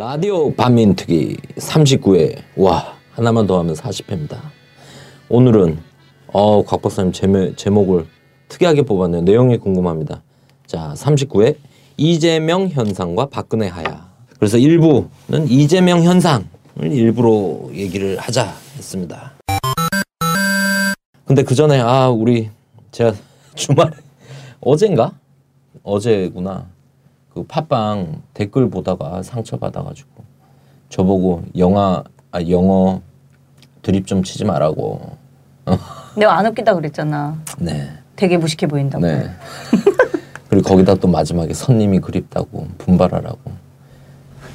라디오 반민특위 39회 와 하나만 더 하면 40회입니다. 오늘은 어, 곽 박사님 제목, 제목을 특이하게 뽑았네요. 내용이 궁금합니다. 자 39회 이재명 현상과 박근혜 하야. 그래서 일부는 이재명 현상을 일부로 얘기를 하자 했습니다. 근데 그 전에 아 우리 제가 주말에 어젠가 어제구나 그 팟빵 댓글 보다가 상처 받아가지고 저보고 영화 아 영어 드립 좀 치지 말라고 내가 안 웃기다 그랬잖아. 네 되게 무식해 보인다고. 네. 그리고 거기다 또 마지막에 선님이 그립다고 분발하라고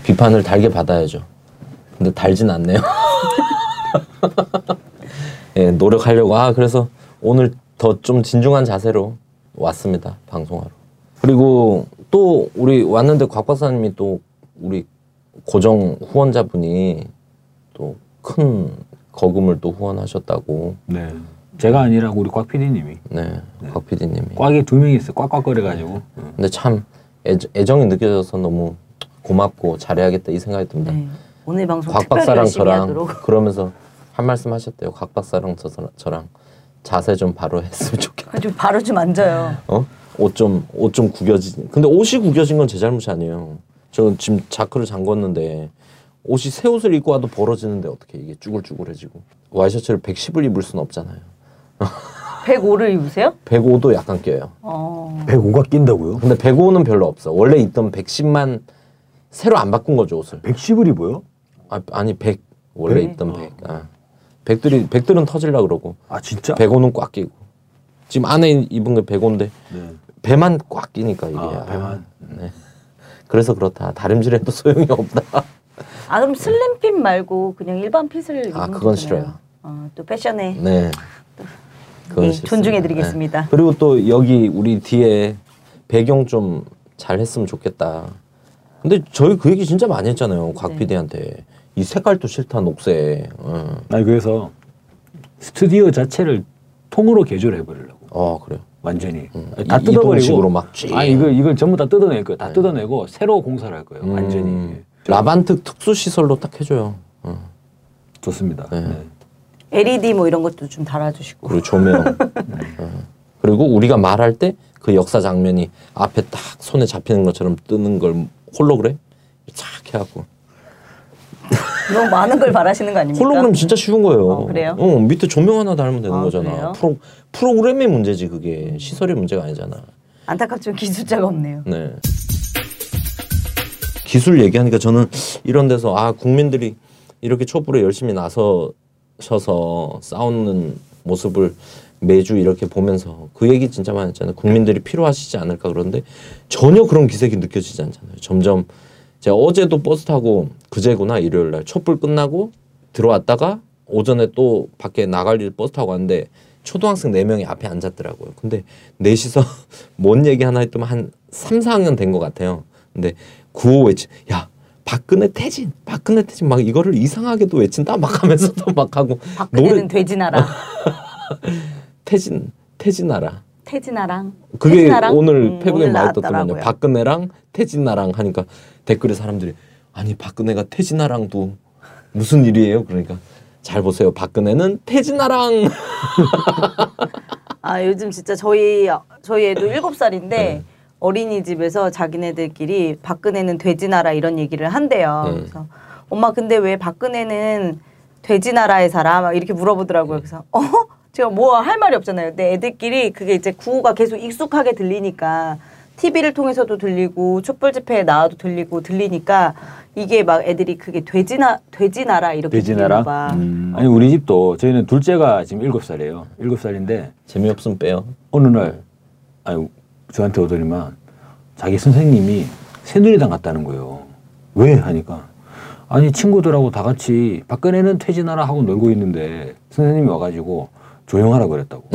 비판을 달게 받아야죠. 근데 달진 않네요. 예, 노력하려고 아 그래서 오늘 더 좀 진중한 자세로 왔습니다 방송하러. 그리고 또 우리 왔는데 곽 박사님이 또 우리 고정 후원자분이 또 큰 거금을 또 후원하셨다고. 네. 제가 아니라 우리 곽 PD님이 네, 곽 PD님이. 꽉에 두 명이 있어. 꽉꽉거려가지고. 응. 근데 참 애정, 이 느껴져서 너무 고맙고 잘해야겠다 이 생각이 듭니다. 네. 오늘 방송 곽 박사랑 저랑 하도록. 그러면서 한 말씀 하셨대요. 곽 박사랑 저, 저랑 자세 좀 바로 했으면 좋겠다. 좀 바로 좀 앉아요. 어? 옷 좀 옷 좀 구겨지. 근데 옷이 구겨진 건 제 잘못이 아니에요. 저 지금 자크를 잠궜는데 옷이 새 옷을 입고 와도 벌어지는데 어떻게 이게 쭈글쭈글해지고 와이셔츠를 110을 입을 수는 없잖아요. 105를 입으세요? 105도 약간 껴요. 어. 105가 낀다고요? 근데 105는 별로 없어. 원래 있던 110만 새로 안 바꾼 거죠 옷을. 110을 입어요? 아, 아니 100 원래 백? 있던 100. 아. 100들이 100들은 터질라 그러고 아 진짜? 105는 꽉 끼고. 지금 안에 입은 게 105인데 네. 배만 꽉 끼니까 이게. 아, 배만? 네. 그래서 그렇다. 다림질해도 소용이 없다. 아 그럼 슬림 핏 말고 그냥 일반 핏을 입는 아, 그건. 싫어요. 어, 또 패션에 네. 그건 예, 싫습니다. 존중해드리겠습니다. 네. 그리고 또 여기 우리 뒤에 배경 좀 잘 했으면 좋겠다. 근데 저희 그 얘기 진짜 많이 했잖아요. 곽 네. PD한테. 이 색깔도 싫다, 녹색. 어, 아니 그래서 스튜디오 자체를 통으로 개조를 해버리려고 어 그래요. 완전히 음. 다 이- 뜯어버리고 막 쥐. 아 이거 이걸 전부 다 뜯어낼 거예요. 다 네. 뜯어내고 새로 공사를 할 거예요. 완전히 음, 라반트 특수 시설로 딱 해줘요. 어. 좋습니다. 네. 네. LED 뭐 이런 것도 좀 달아주시고. 그리고 조명. 어. 그리고 우리가 말할 때 그 역사 장면이 앞에 딱 손에 잡히는 것처럼 뜨는 걸 홀로그램 착 해갖고. 너무 많은 걸 바라시는 거 아닙니까? 홀로그램 진짜 쉬운 거예요. 어, 그래요? 어, 밑에 조명 하나 달면 되는 아, 거잖아. 그래요? 프로 프로그램의 문제지 그게 시설의 문제가 아니잖아. 안타깝지만 기술자가 없네요. 네. 기술 얘기하니까 저는 이런 데서 아 국민들이 이렇게 촛불에 열심히 나서셔서 싸우는 모습을 매주 이렇게 보면서 그 얘기 진짜 많이 했잖아요. 국민들이 필요하시지 않을까 그런데 전혀 그런 기색이 느껴지지 않잖아요. 점점 제가 어제도 버스 타고 그제구나 일요일 날 촛불 끝나고 들어왔다가 오전에 또 밖에 나갈 일 버스 타고 왔는데 초등학생 네명이 앞에 앉았더라고요. 근데 넷이서 뭔 얘기 하나 했더만 한 3, 4학년 된 것 같아요. 근데 구호 외치, 야, 박근혜 퇴진, 박근혜 퇴진 막 이거를 이상하게도 외친다 막 하면서도 막 하고 박근혜는 돼지나라, 퇴진, 퇴진하라. 태진아랑. 그게 태진아랑? 오늘 음, 페북에 오늘 많이 떴더만요. 나왔더라고요. 박근혜랑 태진아랑 하니까 댓글에 사람들이 아니 박근혜가 태진아랑도 무슨 일이에요? 그러니까 잘 보세요. 박근혜는 태진아랑 아 요즘 진짜 저희 저희 애도 일곱 살인데 네. 어린이집에서 자기네들끼리 박근혜는 돼지나라 이런 얘기를 한대요. 네. 그래서 엄마 근데 왜 박근혜는 돼지나라에 살아? 막 이렇게 물어보더라고요. 그래서 어? 제가 뭐 할 말이 없잖아요. 근데 애들끼리 그게 이제 구호가 계속 익숙하게 들리니까 TV를 통해서도 들리고 촛불 집회에 나와도 들리고 들리니까 이게 막 애들이 그게 돼지나 돼지나라 이렇게 돼지나라. 봐. 음. 아니 우리 집도 저희는 둘째가 지금 일곱 살이에요. 일곱 살인데 재미없으면 빼요. 어느 날 아니 저한테 오더니만 자기 선생님이 새누리당 갔다는 거예요. 왜 하니까 아니 친구들하고 다 같이 박근혜는 퇴진하라 하고 놀고 있는데 선생님이 와가지고 조용하라 그랬다고.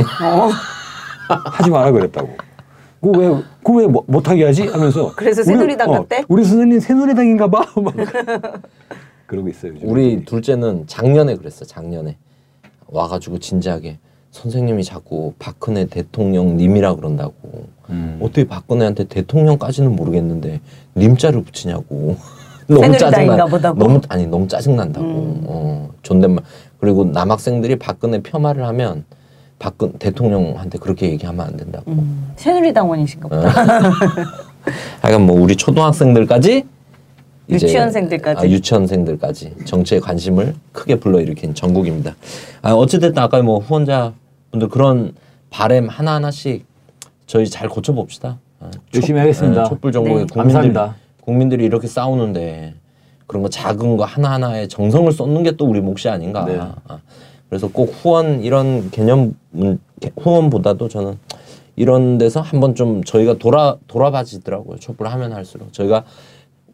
하지 마라 그랬다고. 그왜 그왜 못하게 하지 하면서 그래서 우리- 새누리당 갔대? 우리 선생님 새누리당인가 봐. 막 그러고 있어요. 요즘 우리 애들이. 둘째는 작년에 그랬어. 작년에 와가지고 진지하게 선생님이 자꾸 박근혜 대통령님이라 그런다고. 음. 어떻게 박근혜한테 대통령까지는 모르겠는데 님자를 붙이냐고. 너무 짜증나. 보다고. 너무 아니 너무 짜증 난다고. 음. 어, 존댓말. 그리고 남학생들이 박근혜 폄하를 하면 박근 대통령한테 그렇게 얘기하면 안 된다고. 음, 새누리당원이신가 어. 보다. 하여간 뭐 우리 초등학생들까지 이제- 유치원생들까지. 아, 유치원생들까지 정치에 관심을 크게 불러일으킨 전국입니다. 아, 어찌됐든 아까 뭐 후원자 분들 그런 바램 하나 하나씩 저희 잘 고쳐봅시다. 아, 열심히 하겠습니다. 아, 촛불 정국의 네. 감사합니다. 국민들이 이렇게 싸우는데 그런 거 작은 거 하나 하나에 정성을 쏟는 게 또 우리 몫이 아닌가. 네. 아, 그래서 꼭 후원 이런 개념 문- 개- 후원보다도 저는 이런 데서 한번 좀 저희가 돌아 돌아봐지더라고요. 촛불 하면 할수록 저희가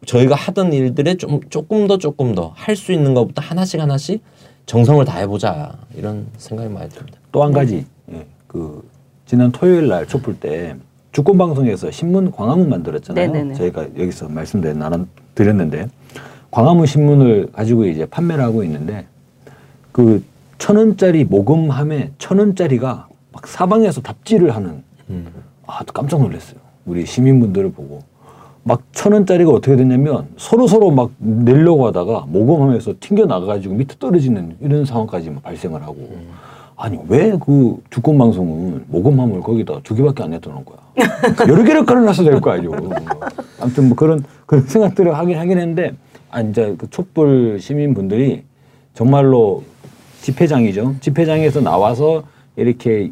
저희가 하던 일들에 좀 조금 더 조금 더 할 수 있는 것부터 하나씩 하나씩 정성을 다해보자 이런 생각이 많이 듭니다. 또 한 가지 예, 그 지난 토요일 날 촛불 때 주권 방송에서 신문 광화문 만들었잖아요. 네네네. 저희가 여기서 말씀드렸 나눠 드렸는데 광화문 신문을 가지고 이제 판매를 하고 있는데 그 천 원짜리 모금함에 천 원짜리가 막 사방에서 답지를 하는 음. 아 깜짝 놀랐어요. 우리 시민분들을 보고 막 천 원짜리가 어떻게 됐냐면 서로 서로 막 내려고 하다가 모금하면서 튕겨 나가가지고 밑에 떨어지는 이런 상황까지 막 발생을 하고 아니 왜 그 주권 방송은 모금함을 거기다 두 개밖에 안 냈다는 거야. 여러 개를 깔아놨어야 될 거 아니오. 아무튼 뭐 그런 그런 생각들을 하긴 하긴 했는데 아 이제 그 촛불 시민분들이 정말로 집회장이죠. 집회장에서 나와서 이렇게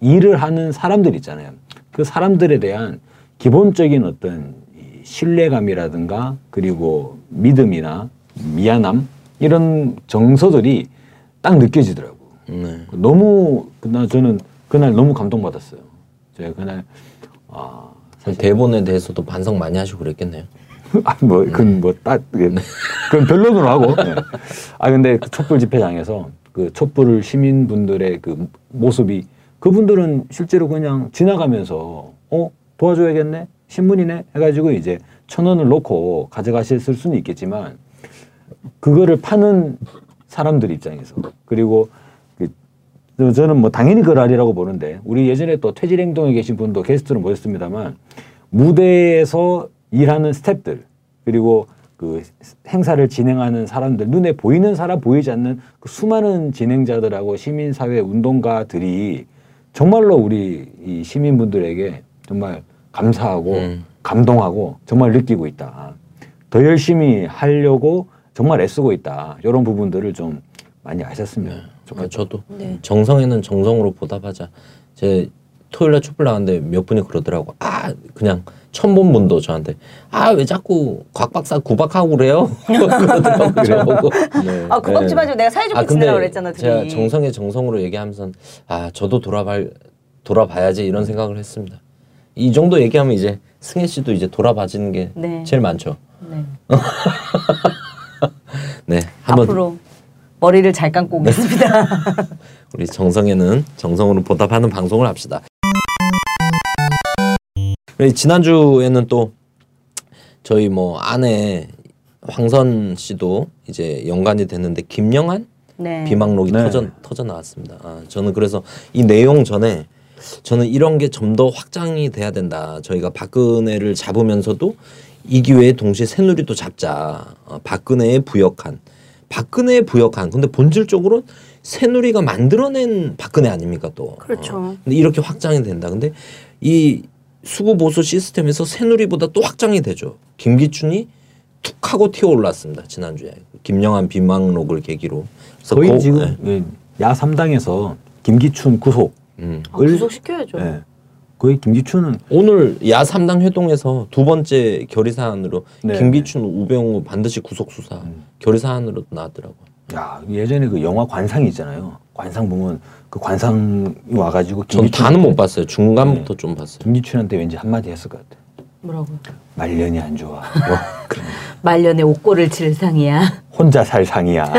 일을 하는 사람들 있잖아요. 그 사람들에 대한 기본적인 어떤 이 신뢰감이라든가 그리고 믿음이나 미안함 이런 정서들이 딱 느껴지더라고. 네. 너무 그날 저는 그날 너무 감동받았어요. 제가 그날 아 대본에 대해서도 반성 많이 하시고 그랬겠네요. 아, 뭐, 그건 뭐, 딱, 그건 변론으로 하고. 네. 아, 근데 그 촛불 집회장에서 그 촛불 시민분들의 그 모습이 그분들은 실제로 그냥 지나가면서, 어, 도와줘야겠네? 신문이네? 해가지고 이제 천 원을 놓고 가져가셨을 수는 있겠지만, 그거를 파는 사람들 입장에서. 그리고 그 저- 저는 뭐 당연히 그랄이라고 보는데 우리 예전에 또 퇴질행동에 계신 분도 게스트로 모셨습니다만 무대에서 일하는 스탭들 그리고 그 행사를 진행하는 사람들 눈에 보이는 사람 보이지 않는 그 수많은 진행자들하고 시민사회 운동가들이 정말로 우리 이 시민분들에게 정말 감사하고 음. 감동하고 정말 느끼고 있다. 더 열심히 하려고 정말 애쓰고 있다. 이런 부분들을 좀 많이 아셨으면 아, 좋겠다. 저도 네. 정성에는 정성으로 보답하자. 제 토요일 날 촛불 나갔는데 몇 분이 그러더라고. 아 그냥 처음 본 분도 저한테 아 왜 자꾸 곽 박사 구박하고 그래요? 그러더라고 저보고. 네. 아 구박지 마시고 내가 사이좋게 아 지내라고 근데 그랬잖아 제가 둘이. 정성에 정성으로 얘기하면서 아 저도 돌아봐 돌아봐야지 이런 생각을 했습니다. 이 정도 얘기하면 이제 승혜 씨도 이제 돌아봐지는 게 네. 제일 많죠. 네. 네, 한번 앞으로 머리를 잘 감고 오겠습니다. 우리 정성에는 정성으로 보답하는 방송을 합시다. 지난주에는 또 저희 뭐 아내 황선 씨도 이제 연관이 됐는데 김영한 네. 비망록이 네. 터져 터져 나왔습니다. 아, 저는 그래서 이 내용 전에 저는 이런 게 좀 더 확장이 돼야 된다. 저희가 박근혜를 잡으면서도 이 기회에 동시에 새누리도 잡자. 어, 박근혜에 부역한 박근혜에 부역한 근데 본질적으로 새누리가 만들어낸 박근혜 아닙니까 또. 그렇죠. 어, 근데 이렇게 확장이 된다. 근데 이 수구 보수 시스템에서 새누리보다 또 확장이 되죠. 김기춘이 툭 하고 튀어 올랐습니다. 지난주에 김영한 비망록을 계기로. 그래서 거의 고- 지금 네. 예, 야 3당에서 김기춘 구속. 음. 아, 구속시켜야죠. 예. 거의 김기춘은 오늘 야 3당 회동에서 두 번째 결의 사안으로 네. 김기춘, 우병우 반드시 구속 수사 음. 결의 사안으로 나왔더라고요. 야 예전에 그 영화 관상 있잖아요. 관상 보면 그 관상 와가지고 전 다는 못 봤어요. 네. 중간부터 좀 봤어요. 김기춘한테 왠지 한마디 했을 것 같아. 뭐라고요? 말년이 안 좋아. 뭐 그런 말년에 옥고를 칠 상이야. 혼자 살 상이야.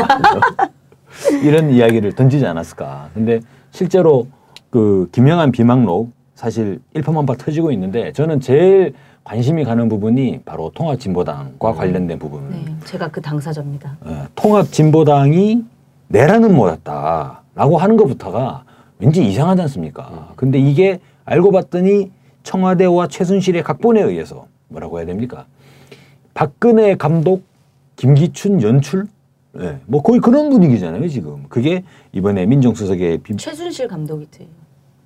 이런 이야기를 던지지 않았을까. 근데 실제로 그 김영한 비망록 사실 일파만파 터지고 있는데 저는 제일 관심이 가는 부분이 바로 통합진보당과 관련된 부분. 네, 제가 그 당사자입니다. 어, 통합진보당이 내라는 뭐였다라고 하는 것부터가 왠지 이상하지 않습니까? 근데 이게 알고 봤더니 청와대와 최순실의 각본에 의해서 뭐라고 해야 됩니까? 박근혜 감독 김기춘 연출? 네, 뭐 거의 그런 분위기잖아요 지금. 그게 이번에 민정수석의 비... 최순실 감독이지.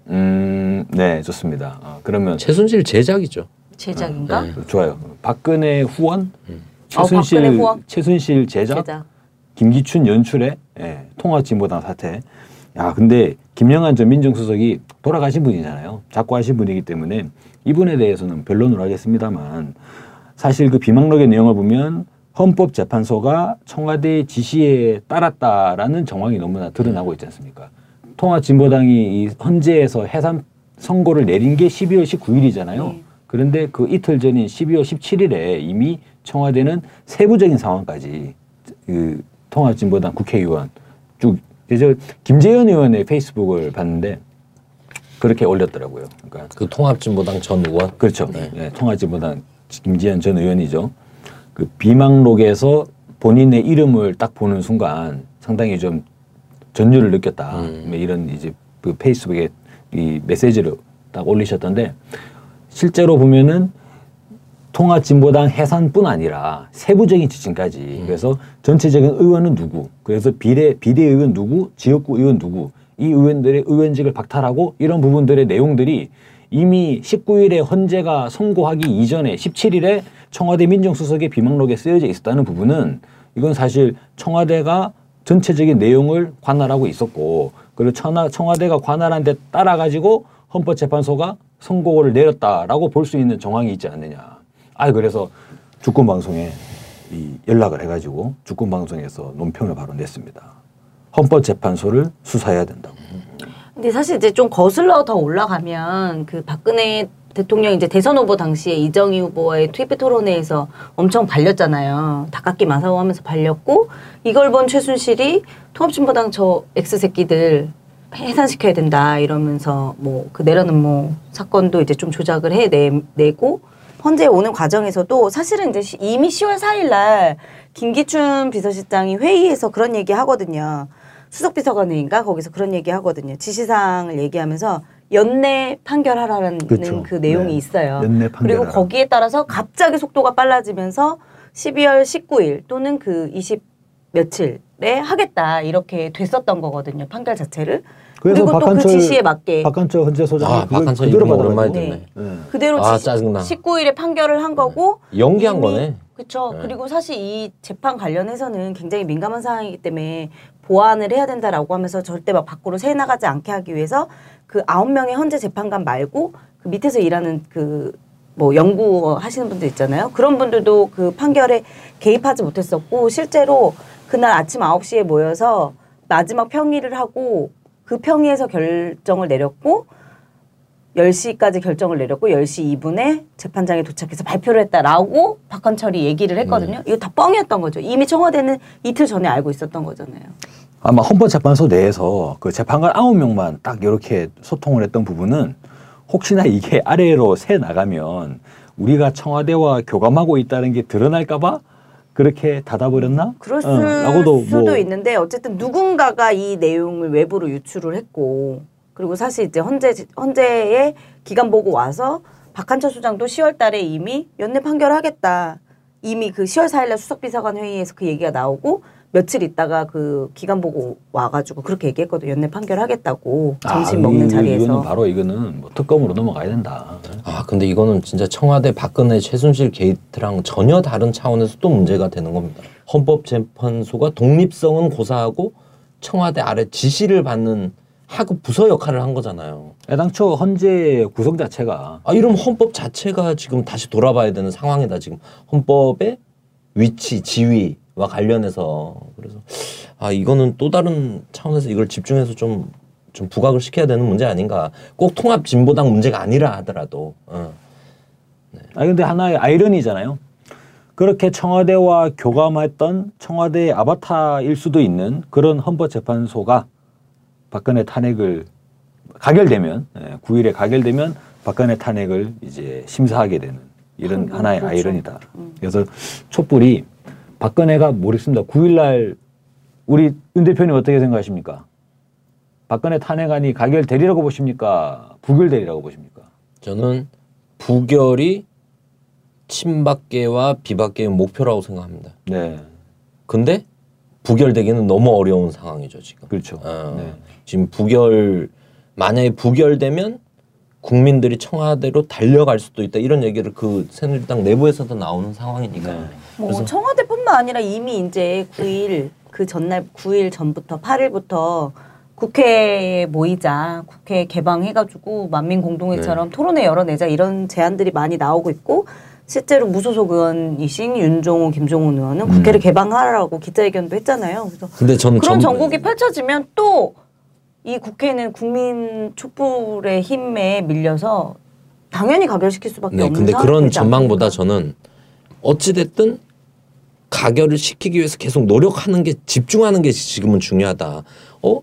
음, 네 좋습니다. 어, 그러면 최순실 제작이죠. 제작인가? 네. 좋아요. 박근혜 후원, 음. 최순실 어, 박근혜 후원? 최순실 제작, 제작. 김기춘 연출의 예, 통합진보당 사태. 야, 근데 김영한 전 민정수석이 돌아가신 분이잖아요. 자꾸 하신 분이기 때문에 이분에 대해서는 변론을 하겠습니다만 사실 그 비망록의 내용을 보면 헌법재판소가 청와대 지시에 따랐다라는 정황이 너무나 드러나고 있지 않습니까? 통합진보당이 이 헌재에서 해산 선고를 내린 게 12월 19일이잖아요. 네. 그런데 그 이틀 전인 12월 17일에 이미 청와대는 세부적인 상황까지 그 통합진보당 국회의원 쭉 이제 김재현 의원의 페이스북을 봤는데 그렇게 올렸더라고요. 그러니까 그 통합진보당 전 의원. 그렇죠. 네. 네, 통합진보당 김지현 전 의원이죠. 그 비망록에서 본인의 이름을 딱 보는 순간 상당히 좀 전율을 느꼈다. 음. 뭐 이런 이제 그 페이스북에 이 메시지를 딱 올리셨던데 실제로 보면은 통합진보당 해산뿐 아니라 세부적인 지침까지. 그래서 전체적인 의원은 누구? 그래서 비례 비례 의원 누구? 지역구 의원 누구? 이 의원들의 의원직을 박탈하고 이런 부분들의 내용들이 이미 19일에 헌재가 선고하기 이전에 17일에 청와대 민정수석의 비망록에 쓰여져 있었다는 부분은 이건 사실 청와대가 전체적인 내용을 관할하고 있었고 그리고 청와, 청와대가 관할한 데 따라 가지고 헌법재판소가 선고를 내렸다라고 볼 수 있는 정황이 있지 않느냐. 아 그래서 주권 방송에 이 연락을 해가지고 주권 방송에서 논평을 바로 냈습니다. 헌법재판소를 수사해야 된다고. 근데 사실 이제 좀 거슬러 더 올라가면 그 박근혜 대통령 이제 대선 후보 당시에 이정희 후보와의 TV 토론회에서 엄청 발렸잖아요. 닭깎기 마사오 하면서 발렸고 이걸 본 최순실이 통합진보당 저 X새끼들 해산시켜야 된다 이러면서 뭐 그 내려놓모 사건도 이제 좀 조작을 해내고 헌재에 오는 과정에서도 사실은 이제 시- 이미 10월 4일 날 김기춘 비서실장이 회의에서 그런 얘기 하거든요. 수석비서관회인가 거기서 그런 얘기 하거든요. 지시사항을 얘기하면서 연내 판결하라는 그쵸. 그 내용이 네. 있어요. 연내 그리고. 거기에 따라서 갑자기 속도가 빨라지면서 12월 19일 또는 그 20 며칠 에 하겠다 이렇게 됐었던 거거든요. 판결 자체를. 그래서 그리고 또그 박한철- 지시에 맞게 박한철 헌재 소장이 아, 그걸 박한철 그대로 받아가지고. 오랜만에 네. 듣네. 네. 그대로 아, 지- 짜증나. 19일에 판결을 한 거고 연기한 이미- 거네. 그렇죠. 네. 그리고 사실 이 재판 관련해서는 굉장히 민감한 상황이기 때문에 보완을 해야 된다라고 하면서 절대 막 밖으로 새 나가지 않게 하기 위해서 그 아홉 명의 헌재 재판관 말고 그 밑에서 일하는 그 뭐 연구 하시는 분들 있잖아요. 그런 분들도 그 판결에 개입하지 못했었고 실제로 그날 아침 아홉 시에 모여서 마지막 평의를 하고 그 평의에서 결정을 내렸고 10시까지 결정을 내렸고 10시 2분에 재판장에 도착해서 발표를 했다라고 박헌철이 얘기를 했거든요. 이거 다 뻥이었던 거죠. 이미 청와대는 이틀 전에 알고 있었던 거잖아요. 아마 헌법재판소 내에서 그 재판관 아홉 명만 딱 이렇게 소통을 했던 부분은 혹시나 이게 아래로 새 나가면 우리가 청와대와 교감하고 있다는 게 드러날까봐 그렇게 닫아버렸나? 그럴 수, 어, 라고도 수도 뭐 있는데 어쨌든 누군가가 이 내용을 외부로 유출을 했고 그리고 사실 이제 헌재 헌재에 기간 보고 와서 박한철 수장도 10월 달에 이미 연내 판결하겠다. 이미 그 10월 4일 날 수석비서관 회의에서 그 얘기가 나오고 며칠 있다가 그 기간 보고 와가지고 그렇게 얘기했거든요. 연내 판결하겠다고 점심 아, 먹는 이- 자리에서. 이거는 바로 이거는 뭐 특검으로 넘어가야 된다. 아 근데 이거는 진짜 청와대 박근혜 최순실 게이트랑 전혀 다른 차원에서 또 문제가 되는 겁니다. 헌법재판소가 독립성은 고사하고 청와대 아래 지시를 받는 하급 부서 역할을 한 거잖아요. 애당초 헌재 구성 자체가 아 이러면 헌법 자체가 지금 다시 돌아봐야 되는 상황이다. 지금 헌법의 위치, 지위와 관련해서 그래서 아 이거는 또 다른 차원에서 이걸 집중해서 좀좀 부각을 시켜야 되는 문제 아닌가. 꼭 통합 진보당 문제가 아니라 하더라도. 어. 아 근데 하나의 아이러니잖아요. 그렇게 청와대와 교감했던 청와대의 아바타일 수도 있는 그런 헌법재판소가 박근혜 탄핵을 가결되면 예, 9일에 가결되면 박근혜 탄핵을 이제 심사하게 되는 이런 음, 하나의 그렇죠. 아이러니다. 그래서 촛불이 박근혜가 모르겠습니다. 9일날 우리 윤 대표님 어떻게 생각하십니까? 박근혜 탄핵안이 가결되리라고 보십니까? 부결되리라고 보십니까? 저는 부결이 친박계와 비박계의 목표라고 생각합니다. 네. 근데 부결되기는 너무 어려운 상황이죠 지금. 그렇죠. 어, 네. 지금 부결 만약에 부결되면 국민들이 청와대로 달려갈 수도 있다 이런 얘기를 그 새누리당 내부에서도 나오는 상황이니까. 네. 뭐 청와대 뿐만 아니라 이미 이제 9일 그 전날 9일 전부터 8일부터 국회에 모이자 국회 개방해가지고 만민 공동회처럼 토론회 열어내자 이런 제안들이 많이 나오고 있고 실제로 무소속 의원이신 윤종호, 김종훈 의원은 국회를 개방하라고 기자회견도 했잖아요. 그래서 근데 저는 그런 전- 전국이 펼쳐지면 또 이 국회는 국민 촛불의 힘에 밀려서 당연히 가결시킬 수밖에 네, 없는 근데 그런 전망보다? 저는 어찌 됐든 가결을 시키기 위해서 계속 노력하는 게 집중하는 게 지금은 중요하다. 어?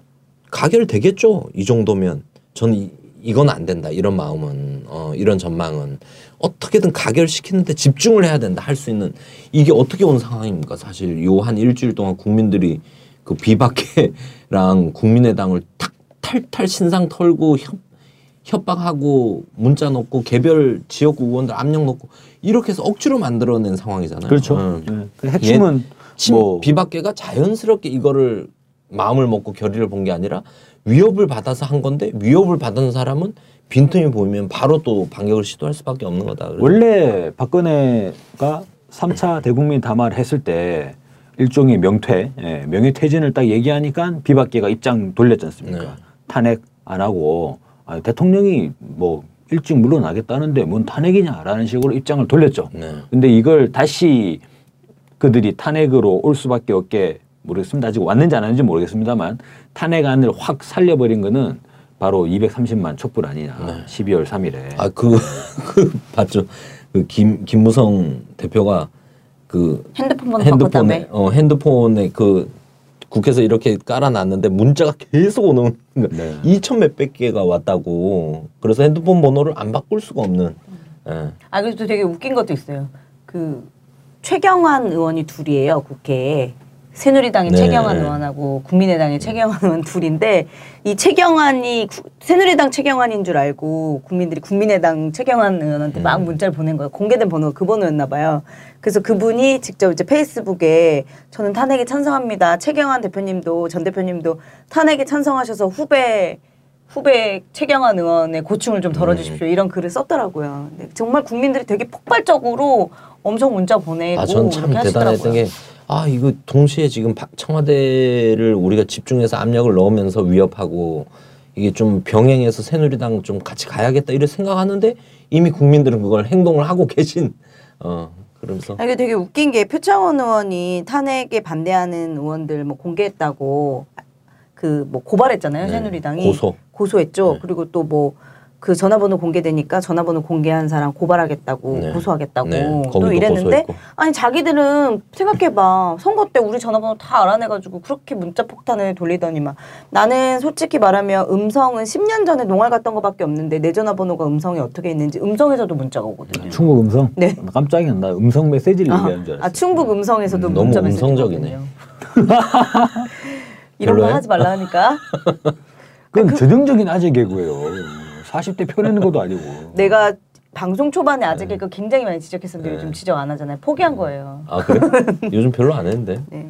가결 되겠죠? 이 정도면. 저는 이, 이건 안 된다. 이런 마음은 어 이런 전망은. 어떻게든 가결시키는데 집중을 해야 된다. 할 수 있는. 이게 어떻게 온 상황입니까? 사실 요 한 일주일 동안 국민들이 그 비박계랑 국민의당을 탁 탈탈 신상 털고 협 협박하고 문자 넣고 개별 지역구 의원들 압력 넣고 이렇게 해서 억지로 만들어낸 상황이잖아요. 그렇죠. 응. 네. 그 핵심은 친- 뭐 비박계가 자연스럽게 이거를 마음을 먹고 결의를 본 게 아니라 위협을 받아서 한 건데 위협을 받은 사람은 빈틈이 보이면 바로 또 반격을 시도할 수밖에 없는 거다. 그래서 원래 박근혜가 3차 대국민 담화를 했을 때 일종의 명퇴, 예, 명예퇴진을 딱 얘기하니까 비박계가 입장 돌렸지 않습니까? 네. 탄핵 안 하고 아, 대통령이 뭐 일찍 물러나겠다는데 뭔 탄핵이냐라는 식으로 입장을 돌렸죠. 네. 근데 이걸 다시 그들이 탄핵으로 올 수밖에 없게 모르겠습니다. 아직 왔는지 안 왔는지 모르겠습니다만 탄핵안을 확 살려버린 거는 바로 230만 촛불 아니냐. 12월 3일에. 아, 그, 그, 봤죠. 그 김, 김무성 대표가 그 핸드폰 번호 핸드폰에. 어, 핸드폰에 그 국회에서 이렇게 깔아놨는데 문자가 계속 오는. 네. 2천 몇백 개가 왔다고. 그래서 핸드폰 번호를 안 바꿀 수가 없는. 예. 아 그래서 되게 웃긴 것도 있어요. 그 최경환 의원이 둘이에요 국회에 새누리당의 네. 최경환 의원하고 국민의당의 최경환 의원 둘인데 이 최경환이 구- 새누리당 최경환인 줄 알고 국민들이 국민의당 최경환 의원한테 막 문자를 보낸 거예요. 공개된 번호가 그 번호였나 봐요. 그래서 그분이 직접 이제 페이스북에 저는 탄핵에 찬성합니다. 최경환 대표님도 전 대표님도 탄핵에 찬성하셔서 후배 후배 최경환 의원의 고충을 좀 덜어주십시오 이런 글을 썼더라고요. 정말 국민들이 되게 폭발적으로 엄청 문자 보내고 아, 전참 이렇게 대단했던 하시더라고요. 게, 아, 이거 동시에 지금 바- 청와대를 우리가 집중해서 압력을 넣으면서 위협하고, 이게 좀 병행해서 새누리당 좀 같이 가야겠다, 이렇게 생각하는데, 이미 국민들은 그걸 행동을 하고 계신, 어, 그러면서. 아, 이게 되게 웃긴 게 표창원 의원이 탄핵에 반대하는 의원들 뭐 공개했다고 그 뭐 고발했잖아요 네, 새누리당이 고소. 고소했죠. 네. 그리고 또뭐 그 전화번호 공개되니까 전화번호 공개한 사람 고발하겠다고 네. 고소하겠다고 네, 또 이랬는데 고소했고. 아니 자기들은 생각해봐 선거 때 우리 전화번호 다 알아내가지고 그렇게 문자 폭탄을 돌리더니만 나는 솔직히 말하면 음성은 10년 전에 농활 갔던 거밖에 없는데 내 전화번호가 음성이 어떻게 있는지 음성에서도 문자가 오거든요. 충북 음성? 네. 나 깜짝이야. 나 음성 메시지를 아, 얘기하는 줄 알았어. 아 충북 음성에서도 음, 너무 문자 메시지가 음성적이네. 이런 거 별로예요? 하지 말라니까. 그건 전형적인 아재 개그예요. 40대 펴내는 것도 아니고. 내가 방송 초반에 네. 아직 그거 굉장히 많이 지적했었는데 요즘 지적 안 하잖아요. 포기한 거예요. 아, 그래? 요즘 별로 안 했는데. 네.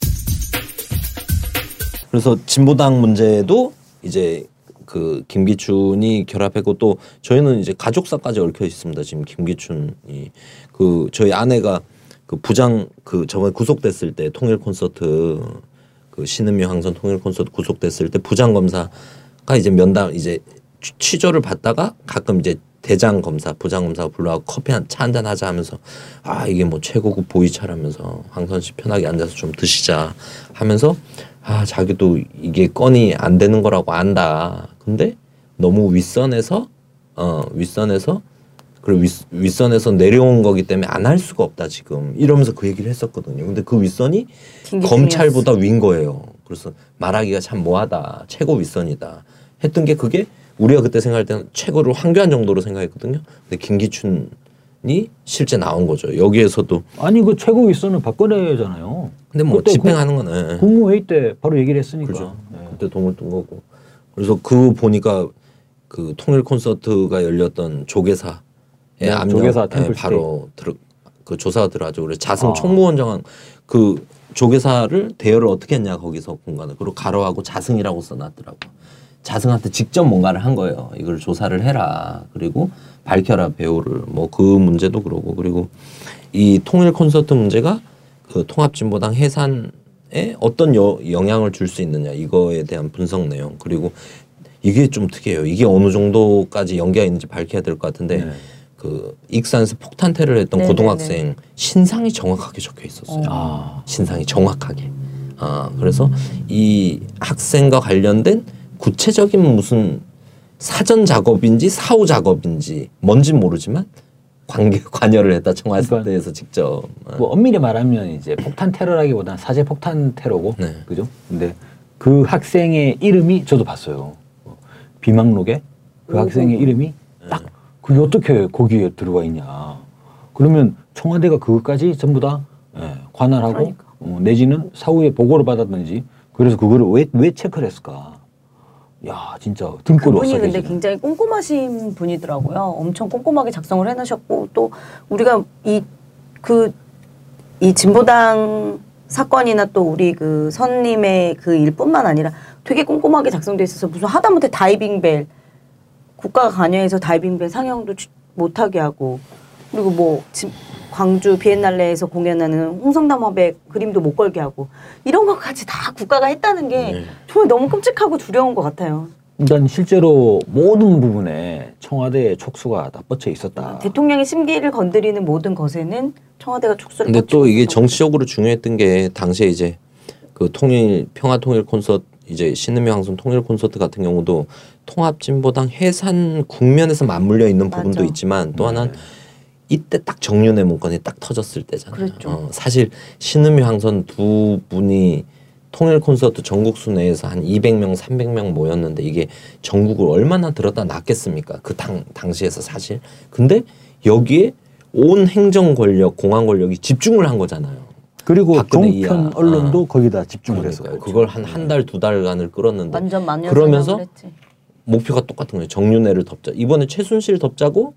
그래서 진보당 문제도 이제 그 김기춘이 결합했고 또 저희는 이제 가족사까지 얽혀 있습니다. 지금 김기춘이 그 저희 아내가 그 부장 그 저번에 구속됐을 때 통일 콘서트 그 신은미 황선 통일 콘서트 구속됐을 때 부장 검사가 이제 면담 이제 취- 취조를 받다가 가끔 이제 대장 검사 부장 검사가 불러와 커피 한 차 한잔 하자 하면서 아 이게 뭐 최고급 보이차라면서 황선 씨 편하게 앉아서 좀 드시자 하면서 아 자기도 이게 건이 안 되는 거라고 안다. 근데 너무 윗선에서 어 윗선에서 그리고 윗, 윗선에서 내려온 거기 때문에 안 할 수가 없다 지금. 이러면서 그 얘기를 했었거든요. 근데 그 윗선이. 검찰보다 위인 거예요. 그래서 말하기가 참 뭐하다. 최고 윗선이다. 했던 게 그게 우리가 그때 생각할 때는 최고를 황교안 정도로 생각했거든요 근데 김기춘이 실제 나온 거죠 여기에서도 아니 그 최고 윗선은 박근혜잖아요. 근데 뭐 그때 집행하는 거는 국, 무회의 때 바로 얘기를 했으니까. 그렇죠. 네. 그때 동을 뜬 거고. 그래서 그 보니까 그 통일 콘서트가 열렸던 조계사의 네, 압력 조계사 예, 템플 바로 들어 그 조사가 들어가죠. 그래서 자승 아. 총무원장 그 조계사를 대여를 어떻게 했냐 거기서 공간을 그리고 가로하고 자승이라고 써놨더라고. 자승한테 직접 뭔가를 한 거예요. 이걸 조사를 해라. 그리고 밝혀라 배우를 뭐 그 문제도 그러고 그리고 이 통일 콘서트 문제가 그 통합진보당 해산에 어떤 여, 영향을 줄 수 있느냐 이거에 대한 분석 내용 그리고 이게 좀 특이해요. 이게 어느 정도까지 연계가 있는지 밝혀야 될 것 같은데 네. 그 익산에서 폭탄테러를 했던 네네네. 고등학생 신상이 정확하게 적혀 있었어요. 아. 신상이 정확하게. 아 그래서 이 학생과 관련된 구체적인 무슨 사전 작업인지 사후 작업인지 뭔지 모르지만 관계 관여를 했다 청와대에서 그러니까 직접. 아, 뭐 엄밀히 말하면 이제 폭탄 테러라기보다는 사제 폭탄 테러고 네. 그죠? 근데 그 학생의 이름이 저도 봤어요. 어, 비망록에 그 오. 학생의 이름이 딱 그게 어떻게 거기에 들어가 있냐? 그러면 청와대가 그것까지 전부 다 예, 관할하고 그러니까. 어, 내지는 사후에 보고를 받았든지 그래서 그거를 왜 왜 체크를 했을까? 야 진짜 등골이 그분이 근데. 굉장히 꼼꼼하신 분이더라고요. 엄청 꼼꼼하게 작성을 해놓으셨고 또 우리가 이 그 이 진보당 사건이나 또 우리 그 선님의 그 일뿐만 아니라 되게 꼼꼼하게 작성돼 있어서 무슨 하다못해 다이빙벨 국가가 관여해서 다이빙벨 상영도 추- 못하게 하고 그리고 뭐 지- 광주 비엔날레에서 공연하는 홍성담 화백 그림도 못 걸게 하고 이런 것까지 다 국가가 했다는 게 네. 정말 너무 끔찍하고 두려운 것 같아요. 일단 실제로 모든 부분에 청와대의 촉수가 다 뻗쳐 있었다. 대통령의 심기를 건드리는 모든 것에는 청와대가 촉수를 근데 또 이게. 정치적으로 중요했던 게 당시에 이제 그 통일 평화 통일 콘서트 이제 신음의 황선 통일 콘서트 같은 경우도 통합 진보당 해산 국면에서 맞물려 있는 부분도 맞아. 있지만 또 네. 하나는 이때 딱 정윤회 문건이 딱 터졌을 때잖아요. 그랬죠. 어, 사실 신음의 황선 두 분이 통일 콘서트 전국 순회에서 한 200명, 300명 모였는데 이게 전국을 얼마나 들었다 놨겠습니까? 그 당 당시에서 사실. 근데 여기에 온 행정 권력, 공안 권력이 집중을 한 거잖아요. 그리고 종편 이하. 언론도 어. 거기다 집중을 그러니까요. 했어요. 그걸 한 한 달 두 달간을 끌었는데 그러면서. 목표가 똑같은 거예요. 정윤회를 덮자. 이번에 최순실 덮자고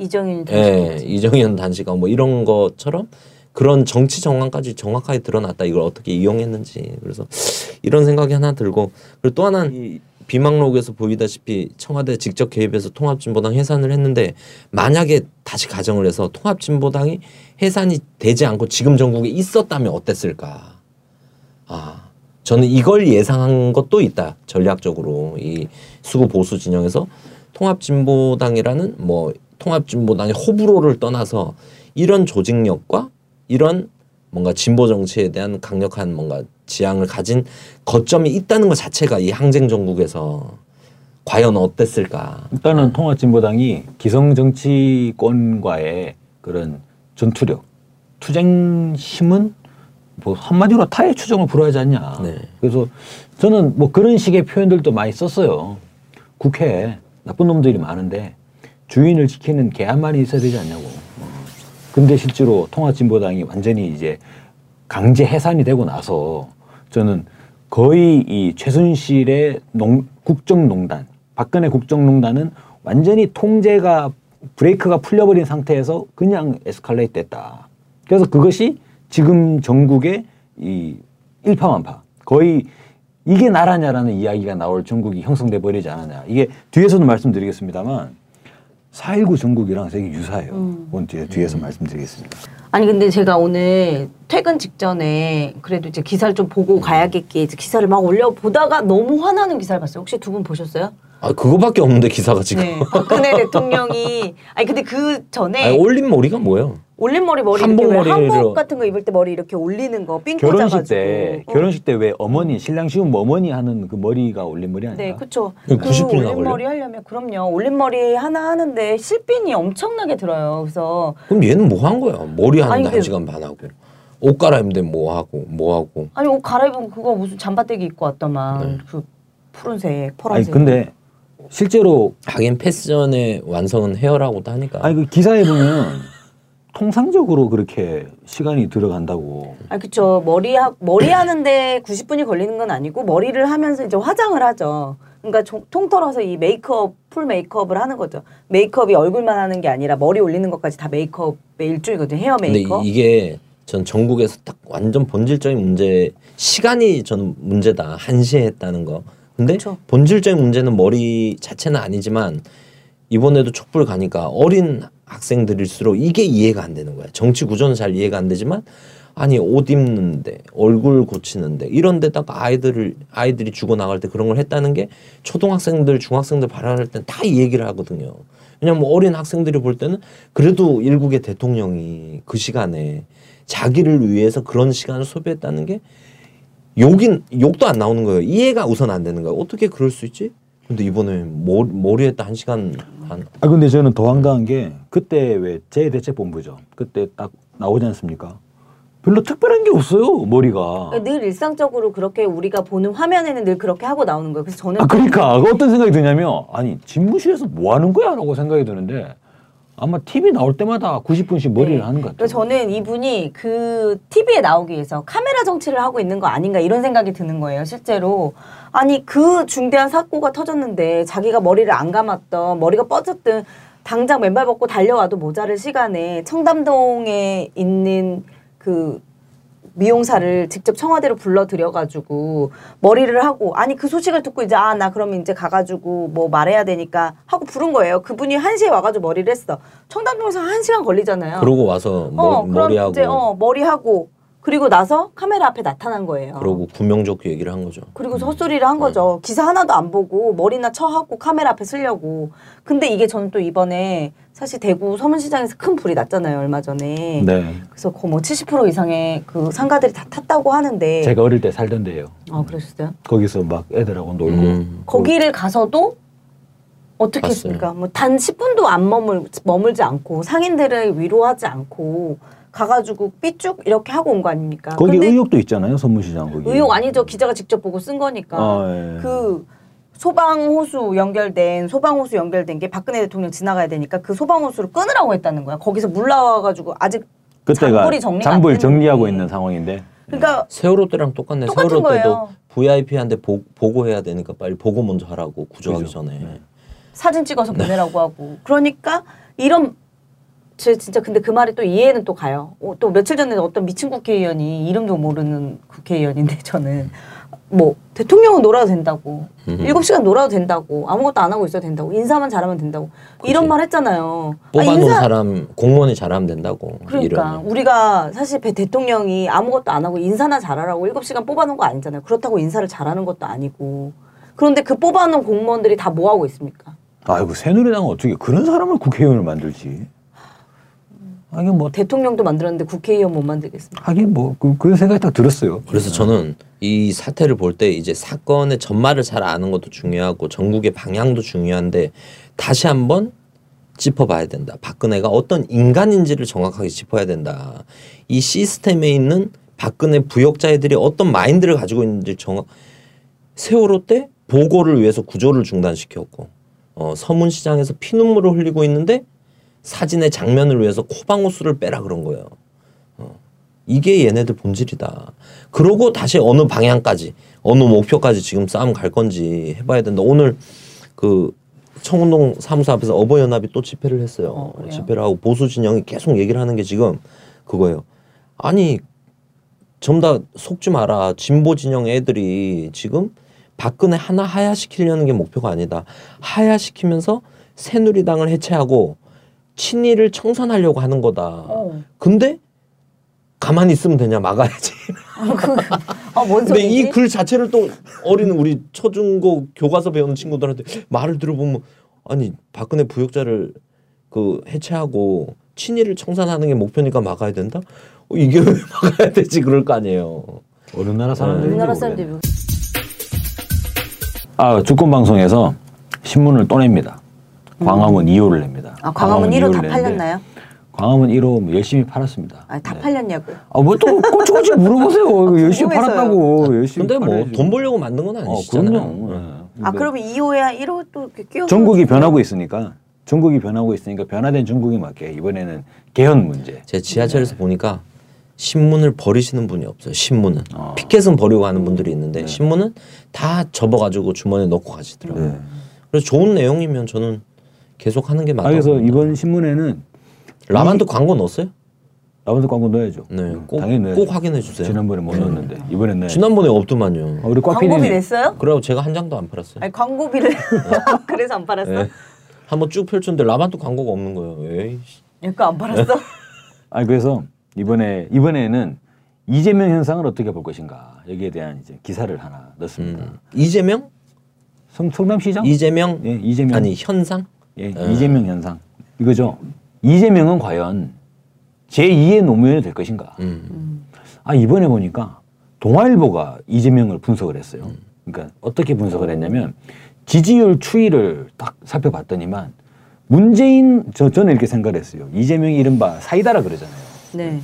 이정인 예, 이정현 단식가 뭐 이런 것처럼 그런 정치 정황까지 정확하게 드러났다. 이걸 어떻게 이용했는지 그래서 이런 생각이 하나 들고 그리고 또 하나는 이 비망록에서 보이다시피 청와대 직접 개입해서 통합진보당 해산을 했는데 만약에 다시 가정을 해서 통합진보당이 해산이 되지 않고 지금 전국에 있었다면 어땠을까? 아, 저는 이걸 예상한 것도 있다. 전략적으로 이 수구 보수 진영에서 통합진보당이라는 뭐 통합진보당의 호불호를 떠나서 이런 조직력과 이런 뭔가 진보 정치에 대한 강력한 뭔가 지향을 가진 거점이 있다는 것 자체가 이 항쟁 전국에서 과연 어땠을까? 일단은 통합진보당이 기성 정치권과의 그런 전투력, 투쟁심은 뭐 한마디로 타의 추정을 불허하지 않냐. 네. 그래서 저는 뭐 그런 식의 표현들도 많이 썼어요. 국회에 나쁜 놈들이 많은데 주인을 지키는 개 한 마리 있어야 되지 않냐고. 어. 근데 실제로 통합진보당이 완전히 이제 강제 해산이 되고 나서 저는 거의 이 최순실의 농, 국정농단, 박근혜 국정농단은 완전히 통제가 브레이크가 풀려버린 상태에서 그냥 에스컬레이트 됐다. 그래서 그것이 지금 전국의 이 일파만파 거의 이게 나라냐라는 이야기가 나올 전국이 형성돼 버리지 않았냐. 이게 뒤에서도 말씀드리겠습니다만 4.19 전국이랑 되게 유사해요. 음. 그건 뒤에, 뒤에서 말씀드리겠습니다. 아니 근데 제가 오늘 퇴근 직전에 그래도 이제 기사를 좀 보고 가야겠기에 이제 기사를 막 올려 보다가 너무 화나는 기사를 봤어요. 혹시 두 분 보셨어요? 아 그거밖에 없는데 기사가 지금. 네. 박근혜 대통령이 아니 근데 그 전에 아니, 올린 머리가 뭐예요? 올림머리 머리 한복 이렇게 왜 머리로- 한복 같은 거 입을 때 머리 이렇게 올리는 거 삥 결혼식 꽂아가지고 때 어. 결혼식 때 왜 어머니 신랑 시움 어머니 하는 그 머리가 올린 머리 아닌가? 네, 그렇죠. 이거 그90 분이나 올림머리 하려면 그럼요. 올림머리 하나 하는데 실빈이 엄청나게 들어요. 그래서 그럼 얘는 뭐 한 거야? 머리 아니, 하는데 한 근데- 시간 반 하고 옷 갈아입는데 뭐 하고 뭐 하고. 아니 옷 갈아입으면 그거 무슨 잠바떼기 입고 왔더만 네. 그 푸른색, 아니 파란색. 근데 실제로 하긴 패션의 완성은 헤어라고도 하니까. 아니 그 기사에 보면 통상적으로 그렇게 시간이 들어간다고. 아니 그쵸 머리 하 머리 하는데 90분이 걸리는 건 아니고 머리를 하면서 이제 화장을 하죠. 그러니까 종- 통틀어서 이 메이크업 full 메이크업을 하는 거죠. 메이크업이 얼굴만 하는 게 아니라 머리 올리는 것까지 다 메이크업의 일종이거든요. 헤어 근데 메이크업. 이게 전 전국에서 딱 완전 본질적인 문제 시간이 저는 문제다 한시에 했다는 거. 근데 그쵸. 본질적인 문제는 머리 자체는 아니지만 이번에도 촛불 가니까 어린 학생들일수록 이게 이해가 안 되는 거야. 정치 구조는 잘 이해가 안 되지만 아니 옷 입는데 얼굴 고치는데 이런 데다가 아이들을 아이들이 죽어 나갈 때 그런 걸 했다는 게 초등학생들 중학생들 발언할 땐 다 이 얘기를 하거든요. 왜냐면 뭐 어린 학생들이 볼 때는 그래도 일국의 대통령이 그 시간에 자기를 위해서 그런 시간을 소비했다는 게 욕인 욕도 안 나오는 거예요. 이해가 우선 안 되는 거예요. 어떻게 그럴 수 있지? 근데 이번에 머, 머리에다 한 시간 반아 근데 저는 더 황당한 게 그때 왜 재대책본부죠. 그때 딱 나오지 않습니까? 별로 특별한 게 없어요 머리가. 늘 일상적으로 그렇게 우리가 보는 화면에는 늘 그렇게 하고 나오는 거예요. 그래서 저는 아 그러니까 어떤 생각이 드냐면 아니 집무실에서 뭐 하는 거야라고 생각이 드는데 아마 TV 나올 때마다 90분씩 머리를 네. 하는 것 같아요. 저는 이분이 그 TV에 나오기 위해서 카메라 정치를 하고 있는 거 아닌가 이런 생각이 드는 거예요, 실제로. 아니, 그 중대한 사고가 터졌는데 자기가 머리를 안 감았던, 머리가 뻗었든 당장 맨발 벗고 달려와도 모자랄 시간에 청담동에 있는 그 미용사를 직접 청와대로 불러들여가지고 머리를 하고 아니 그 소식을 듣고 이제 아 나 그러면 이제 가가지고 뭐 말해야 되니까 하고 부른 거예요. 그분이 한 시에 와가지고 머리를 했어. 청담동에서 한 시간 걸리잖아요. 그러고 와서 머, 어, 그럼 머리하고 이제 어 머리하고 그리고 나서 카메라 앞에 나타난 거예요. 그러고 구명조끼 얘기를 한 거죠. 그리고 헛소리를 한 거죠. 기사 하나도 안 보고 머리나 쳐하고 카메라 앞에 쓰려고. 근데 이게 저는 또 이번에 사실 대구 서문시장에서 큰 불이 났잖아요 얼마 전에. 네. 그래서 그뭐70% 이상의 그 상가들이 다 탔다고 하는데. 제가 어릴 때 살던 데요. 아 그러셨어요? 거기서 막 애들하고 놀고 음. 거기를 가서도 어떻게. 했습니까? 뭐 단 10분도 안 머물 머물지 않고 상인들을 위로하지 않고 가가지고 삐쭉 이렇게 하고 온 거 아닙니까? 거기 의혹도 있잖아요 선무시장 거기. 의혹 아니죠. 기자가 직접 보고 쓴 거니까. 아, 예. 그 소방호수 연결된 소방호수 연결된 게 박근혜 대통령 지나가야 되니까 그 소방호수를 끊으라고 했다는 거야. 거기서 물 나와가지고 아직 그때가 잔불이 정리가 됐는데. 정리하고 있는 상황인데. 그러니까 세월호 때랑 똑같네. 똑같은 세월호 때도 거예요. VIP한테 보, 보고해야 되니까 빨리 보고 먼저 하라고 구조하기 그죠. 전에. 네. 사진 찍어서 보내라고 하고 그러니까 이런 제 진짜 근데 그 말이 또 이해는 또 가요. 어, 또 며칠 전에 어떤 미친 국회의원이 이름도 모르는 국회의원인데 저는 뭐 대통령은 놀아도 된다고. 일곱 시간 놀아도 된다고 아무것도 안 하고 있어도 된다고 인사만 잘하면 된다고 이런 그치. 말 했잖아요. 아, 뽑아놓은 인사- 사람 공무원이 잘하면 된다고. 그러니까 이러면. 우리가 사실 배 대통령이 아무것도 안 하고 인사나 잘하라고 일곱 시간 뽑아놓은 거 아니잖아요. 그렇다고 인사를 잘하는 것도 아니고 그런데 그 뽑아놓은 공무원들이 다 뭐 하고 있습니까? 아이고 새누리당은 어떻게 그런 사람을 국회의원을 만들지? 하긴 뭐 대통령도 만들었는데 국회의원 못 만들겠습니까? 하긴 뭐 그, 그런 생각이 딱 들었어요. 그래서 저는 이 사태를 볼 때 이제 사건의 전말을 잘 아는 것도 중요하고 전국의 방향도 중요한데 다시 한번 짚어봐야 된다. 박근혜가 어떤 인간인지를 정확하게 짚어야 된다. 이 시스템에 있는 박근혜 부역자애들이 어떤 마인드를 가지고 있는지 정확. 세월호 때 보고를 위해서 구조를 중단시켰고 어, 서문시장에서 피눈물을 흘리고 있는데 사진의 장면을 위해서 코방호수를 빼라 그런 거예요. 이게 얘네들 본질이다. 그러고 다시 어느 방향까지, 어느 목표까지 지금 싸움 갈 건지 해봐야 된다. 오늘 그 청운동 사무소 앞에서 어버이연합이 또 집회를 했어요. 어? 집회를 하고 보수 진영이 계속 얘기를 하는 게 지금 그거예요. 아니 전부 다 속지 마라. 진보 진영 애들이 지금 박근혜 하나 하야시키려는 게 목표가 아니다. 하야시키면서 새누리당을 해체하고 친이를 청산하려고 하는 거다. 어. 근데 가만히 있으면 되냐 막아야지. 어, 뭔 근데? 이 글 자체를 또 어린 우리 초중고 교과서 배우는 친구들한테 말을 들어보면 아니 박근혜 부역자를 그 해체하고 친이를 청산하는 게 목표니까 막아야 된다. 어, 이게 왜 막아야 되지 그럴 거 아니에요. 어느 나라 사람들인지 우리나라 모르겠네. 사람들이 뭐- 아 주권 방송에서 신문을 또 냅니다. 광화문 2호를 냅니다. 아, 광화문 1호 다 2호를 내는데 팔렸나요? 광화문 1호 열심히 팔았습니다. 아, 다 팔렸냐고요? 아 뭐 또 꼬치꼬치 물어보세요. 이거 열심히 궁금해서요. 팔았다고 열심히. 근데 뭐. 돈 벌려고 만든 건 어, 아니시잖아요. 그럼요. 예. 아, 근데 그러면 2호야 1호 또 끼워 전국이 변하고 있으니까 전국이 변하고 있으니까 변화된 전국에 맞게 이번에는 개헌 문제. 제 지하철에서 보니까 신문을 버리시는 분이 없어요. 신문은 어. 피켓은 버리고 가는 분들이 있는데 신문은 다 접어가지고 주머니에 넣고 가시더라고요. 네. 그래서 좋은 내용이면 저는 계속 하는 게 아, 맞다고 그래서 봅니다. 이번 신문에는 라만도 광고 넣었어요? 라반도 광고 넣어야죠. 네, 꼭, 당연히 넣어야죠. 꼭 확인해 주세요. 지난번에 못 넣었는데 이번에 네. 지난번에 없더만요. 어, 우리 꽉 광고비 PD님. 냈어요? 그래고 제가 한 장도 안 팔았어요. 아니 광고비를 그래서 안 팔았어? 네. 한번 쭉 펼쳤는데 라반도 광고가 없는 거예요. 에이씨. 얘거 안 팔았어? 아니 그래서 이번에 이번에는 이재명 현상을 어떻게 볼 것인가 여기에 대한 이제 기사를 하나 넣습니다. 음. 이재명? 성, 성남시장? 이재명? 예, 이재명. 아니 현상? 예, 예. 이재명 현상 이거죠. 이재명은 과연 제2의 노무현이 될 것인가? 음. 아 이번에 보니까 동아일보가 이재명을 분석을 했어요. 그러니까 어떻게 분석을 했냐면 지지율 추이를 딱 살펴봤더니만 문재인 저 저는 이렇게 생각을 했어요. 이재명이 이른바 사이다라 그러잖아요. 네.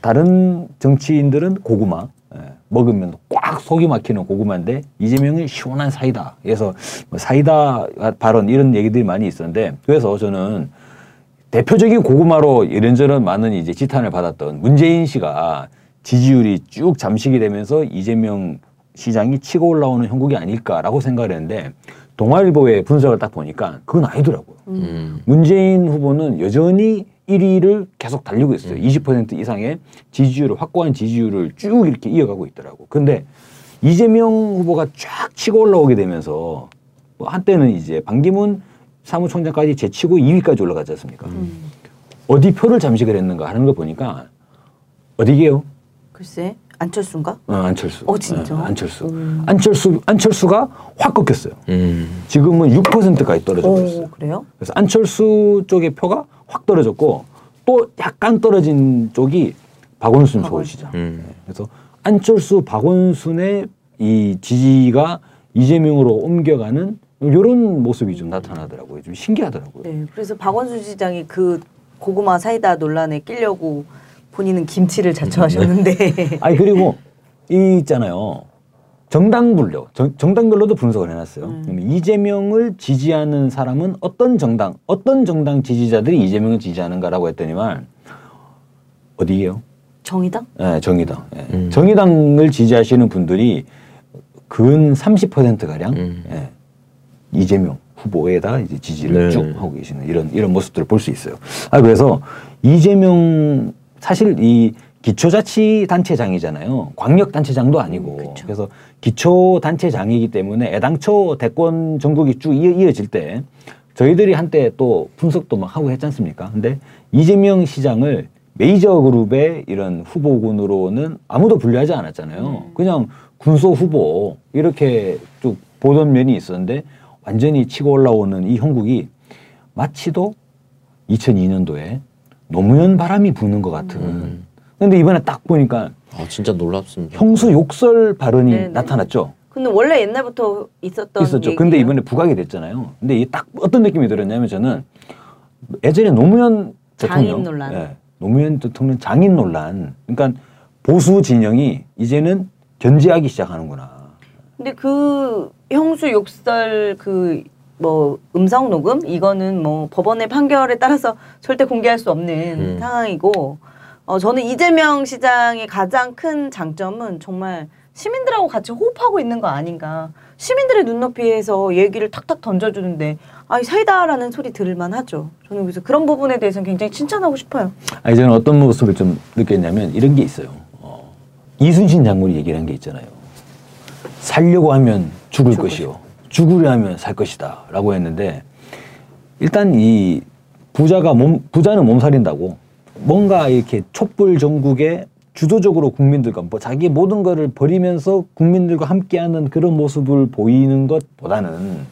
다른 정치인들은 고구마 예, 먹으면 꽉 속이 막히는 고구마인데 이재명이 시원한 사이다. 그래서 뭐 사이다 발언 이런 얘기들이 많이 있었는데 그래서 저는 대표적인 고구마로 이런저런 많은 이제 지탄을 받았던 문재인 씨가 지지율이 쭉 잠식이 되면서 이재명 시장이 치고 올라오는 형국이 아닐까라고 생각을 했는데 동아일보의 분석을 딱 보니까 그건 아니더라고요. 음. 문재인 후보는 여전히 1위를 계속 달리고 있어요. 20% 이상의 지지율을 확고한 지지율을 쭉 이렇게 이어가고 있더라고. 근데 이재명 후보가 쫙 치고 올라오게 되면서 뭐 한때는 이제 반기문 사무총장까지 제치고 2위까지 올라가지 않습니까? 어디 표를 잠식을 했는가 하는 거 보니까 어디게요? 글쎄 안철수인가? 어, 안철수. 어, 진짜? 어, 안철수. 안철수 안철수가 확 꺾였어요. 음. 지금은 6%까지 떨어져 버렸어요. 오 그래요? 그래서 안철수 쪽의 표가 확 떨어졌고 또 약간 떨어진 쪽이 박원순 서울시장. 음. 그래서 안철수 박원순의 이 지지가 이재명으로 옮겨가는 이런 모습이 좀 나타나더라고요. 좀 신기하더라고요. 네. 그래서 박원순 시장이 그 고구마 사이다 논란에 끼려고 본인은 김치를 자처하셨는데 아니 그리고 이 있잖아요. 정당별로 정, 정당별로도 분석을 해놨어요. 그러면 이재명을 지지하는 사람은 어떤 정당, 어떤 정당 지지자들이 이재명을 지지하는가라고 했더니만 어디예요? 정의당? 예, 정의당. 예. 음. 정의당을 지지하시는 분들이 근 30% 가량 음. 예, 이재명 후보에다 이제 지지를 네. 쭉 하고 계시는 이런 이런 모습들을 볼 수 있어요. 아 그래서 이재명 사실 이 기초자치단체장이잖아요. 광역단체장도 아니고. 음. 그래서 기초단체장이기 때문에 애당초 대권 전국이 쭉 이어, 이어 질 때 저희들이 한때 또 분석도 막 하고 했지 않습니까? 근데 이재명 시장을 메이저 그룹의 이런 후보군으로는 아무도 분류하지 않았잖아요. 그냥 군소 후보 이렇게 쭉 보던 면이 있었는데 완전히 치고 올라오는 이 형국이 마치도 2002년도에 노무현 바람이 부는 것 같은. 음. 근데 이번에 딱 보니까 아 진짜 놀랍습니다. 형수 욕설 발언이 네네. 나타났죠. 근데 원래 옛날부터 있었던 있었죠. 근데 얘기예요. 이번에 부각이 됐잖아요. 근데 이게 딱 어떤 느낌이 들었냐면 저는 예전에 노무현 장인 대통령, 논란. 예, 노무현 대통령 장인 논란. 그러니까 보수 진영이 이제는 견제하기 시작하는구나. 근데 그 형수 욕설 그 뭐 음성 녹음 이거는 뭐 법원의 판결에 따라서 절대 공개할 수 없는 음. 상황이고 어 저는 이재명 시장의 가장 큰 장점은 정말 시민들하고 같이 호흡하고 있는 거 아닌가 시민들의 눈높이에서 얘기를 탁탁 던져주는데 아이 사이다라는 소리 들을만 하죠 저는 그래서 그런 부분에 대해서는 굉장히 칭찬하고 싶어요 아니 저는 어떤 모습을 좀 느꼈냐면 이런 게 있어요. 어, 이순신 장군이 얘기를 한게 있잖아요. 살려고 하면 죽을 것이요. 죽으려 하면 살 것이다. 라고 했는데 일단 이 부자가 몸, 부자는 몸살인다고 뭔가 이렇게 촛불 전국에 주도적으로 국민들과 뭐 자기 모든 거를 버리면서 국민들과 함께하는 그런 모습을 보이는 것보다는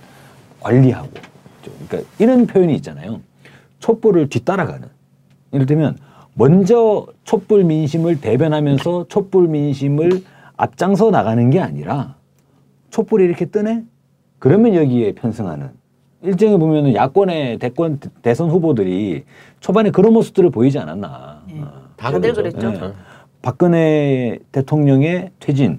관리하고 좀 그러니까 이런 표현이 있잖아요. 촛불을 뒤따라가는 이를테면 먼저 촛불 민심을 대변하면서 촛불 민심을 앞장서 나가는 게 아니라 촛불이 이렇게 뜨네? 그러면 여기에 편승하는 일정에 보면은 야권의 대권 대선 후보들이 초반에 그런 모습들을 보이지 않았나. 네. 어. 다들 그러죠. 그랬죠. 네. 박근혜 대통령의 퇴진,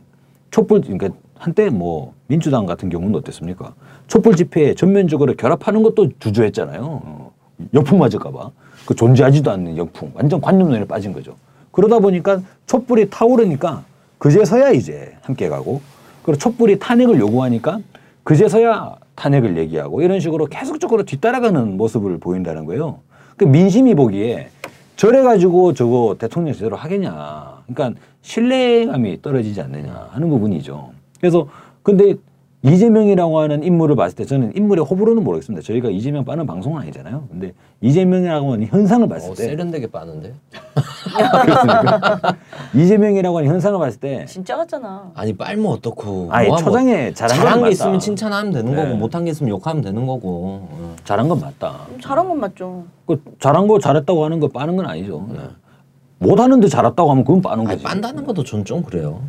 촛불 그러니까 한때 뭐 민주당 같은 경우는 어땠습니까? 촛불 집회에 전면적으로 결합하는 것도 주저했잖아요. 어. 역풍 맞을까봐 그 존재하지도 않는 역풍, 완전 관념론에 빠진 거죠. 그러다 보니까 촛불이 타오르니까 그제서야 이제 함께 가고 그리고 촛불이 탄핵을 요구하니까 그제서야 탄핵을 얘기하고 이런 식으로 계속적으로 뒤따라가는 모습을 보인다는 거예요. 그 민심이 보기에 저래 가지고 저거 대통령 제대로 하겠냐. 그러니까 신뢰감이 떨어지지 않느냐 하는 부분이죠. 그래서 근데 이재명이라고 하는 인물을 봤을 때 저는 인물의 호불호는 모르겠습니다. 저희가 이재명 빠는 방송은 아니잖아요. 근데 이재명이라고 하는 현상을 봤을 어, 때 세련되게 빠는데. 그렇습니까? 이재명이라고 하는 현상을 봤을 때 진짜 같잖아. 아니 빨면 어떻고. 아니 뭐가 뭐 초장에 잘한, 잘한 건게 맞다. 있으면 칭찬하면 되는 네. 거고 못한 게 있으면 욕하면 되는 거고. 어. 잘한 건 맞다. 음, 잘한 건 맞죠. 그 잘한 거 잘했다고 하는 거 빠는 건 아니죠. 못하는데 잘했다고 하면 그건 빠는 아니 거지. 빤다는 것도 전 좀 그래요.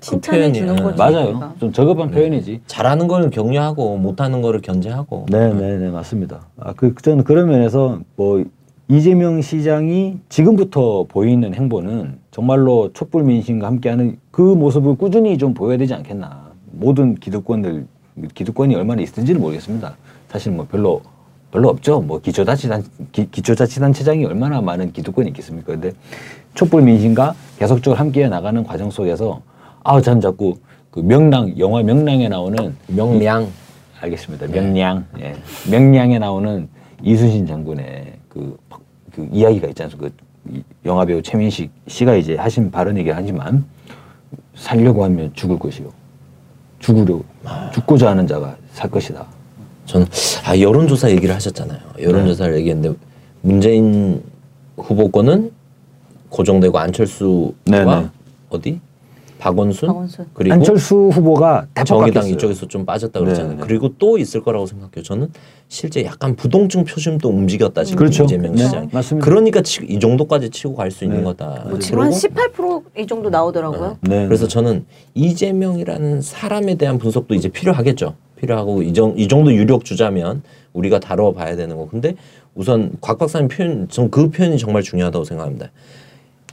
그 칭찬해 표현이, 주는 어. 거지. 맞아요. 그러니까. 좀 저급한 표현이지. 잘하는 걸 격려하고 못하는 거를 견제하고. 네, 네, 네, 맞습니다. 아, 그, 저는 그런 면에서 뭐 이재명 시장이 지금부터 보이는 행보는 정말로 촛불 민심과 함께하는 그 모습을 꾸준히 좀 보여야 되지 않겠나. 모든 기득권들, 기득권이 얼마나 있을지는 모르겠습니다. 사실 뭐 별로, 별로 없죠. 뭐 기초자치단, 기, 기초자치단체장이 얼마나 많은 기득권이 있겠습니까. 근데 촛불 민심과 계속적으로 함께 나가는 과정 속에서 아, 전 자꾸 그 명랑, 영화 명랑에 나오는 명량. 알겠습니다. 명량. 예. 명량에 나오는 이순신 장군의 그, 그 이야기가 있지 않습니까? 그 이- 영화 배우 최민식 씨가 이제 하신 발언이긴 하지만 살려고 하면 죽을 것이요. 죽으려 죽고자 하는 자가 살 것이다. 저는 아 여론조사 얘기를 하셨잖아요. 여론조사를 얘기했는데 문재인 후보 권은 고정되고 안철수와 네네. 어디 박원순, 박원순. 그리고 안철수 후보가 정의당. 이쪽에서 좀 빠졌다 그러잖아요. 네네. 그리고 또 있을 거라고 생각해요. 저는 실제 약간 부동층 표심도 움직였다 지금 그렇죠. 이재명 네, 시장. 맞습니다. 그러니까 치- 이 정도까지 치고 갈 수 있는 네. 거다. 뭐 지금 한 그리고 18%이 정도 나오더라고요. 네. 그래서 저는 이재명이라는 사람에 대한 분석도 이제 필요하겠죠. 필요하고 이, 정, 이 정도 유력 주자면 우리가 다뤄봐야 되는 거. 근데 우선 곽 박사님 표현, 전 그 표현이 정말 중요하다고 생각합니다.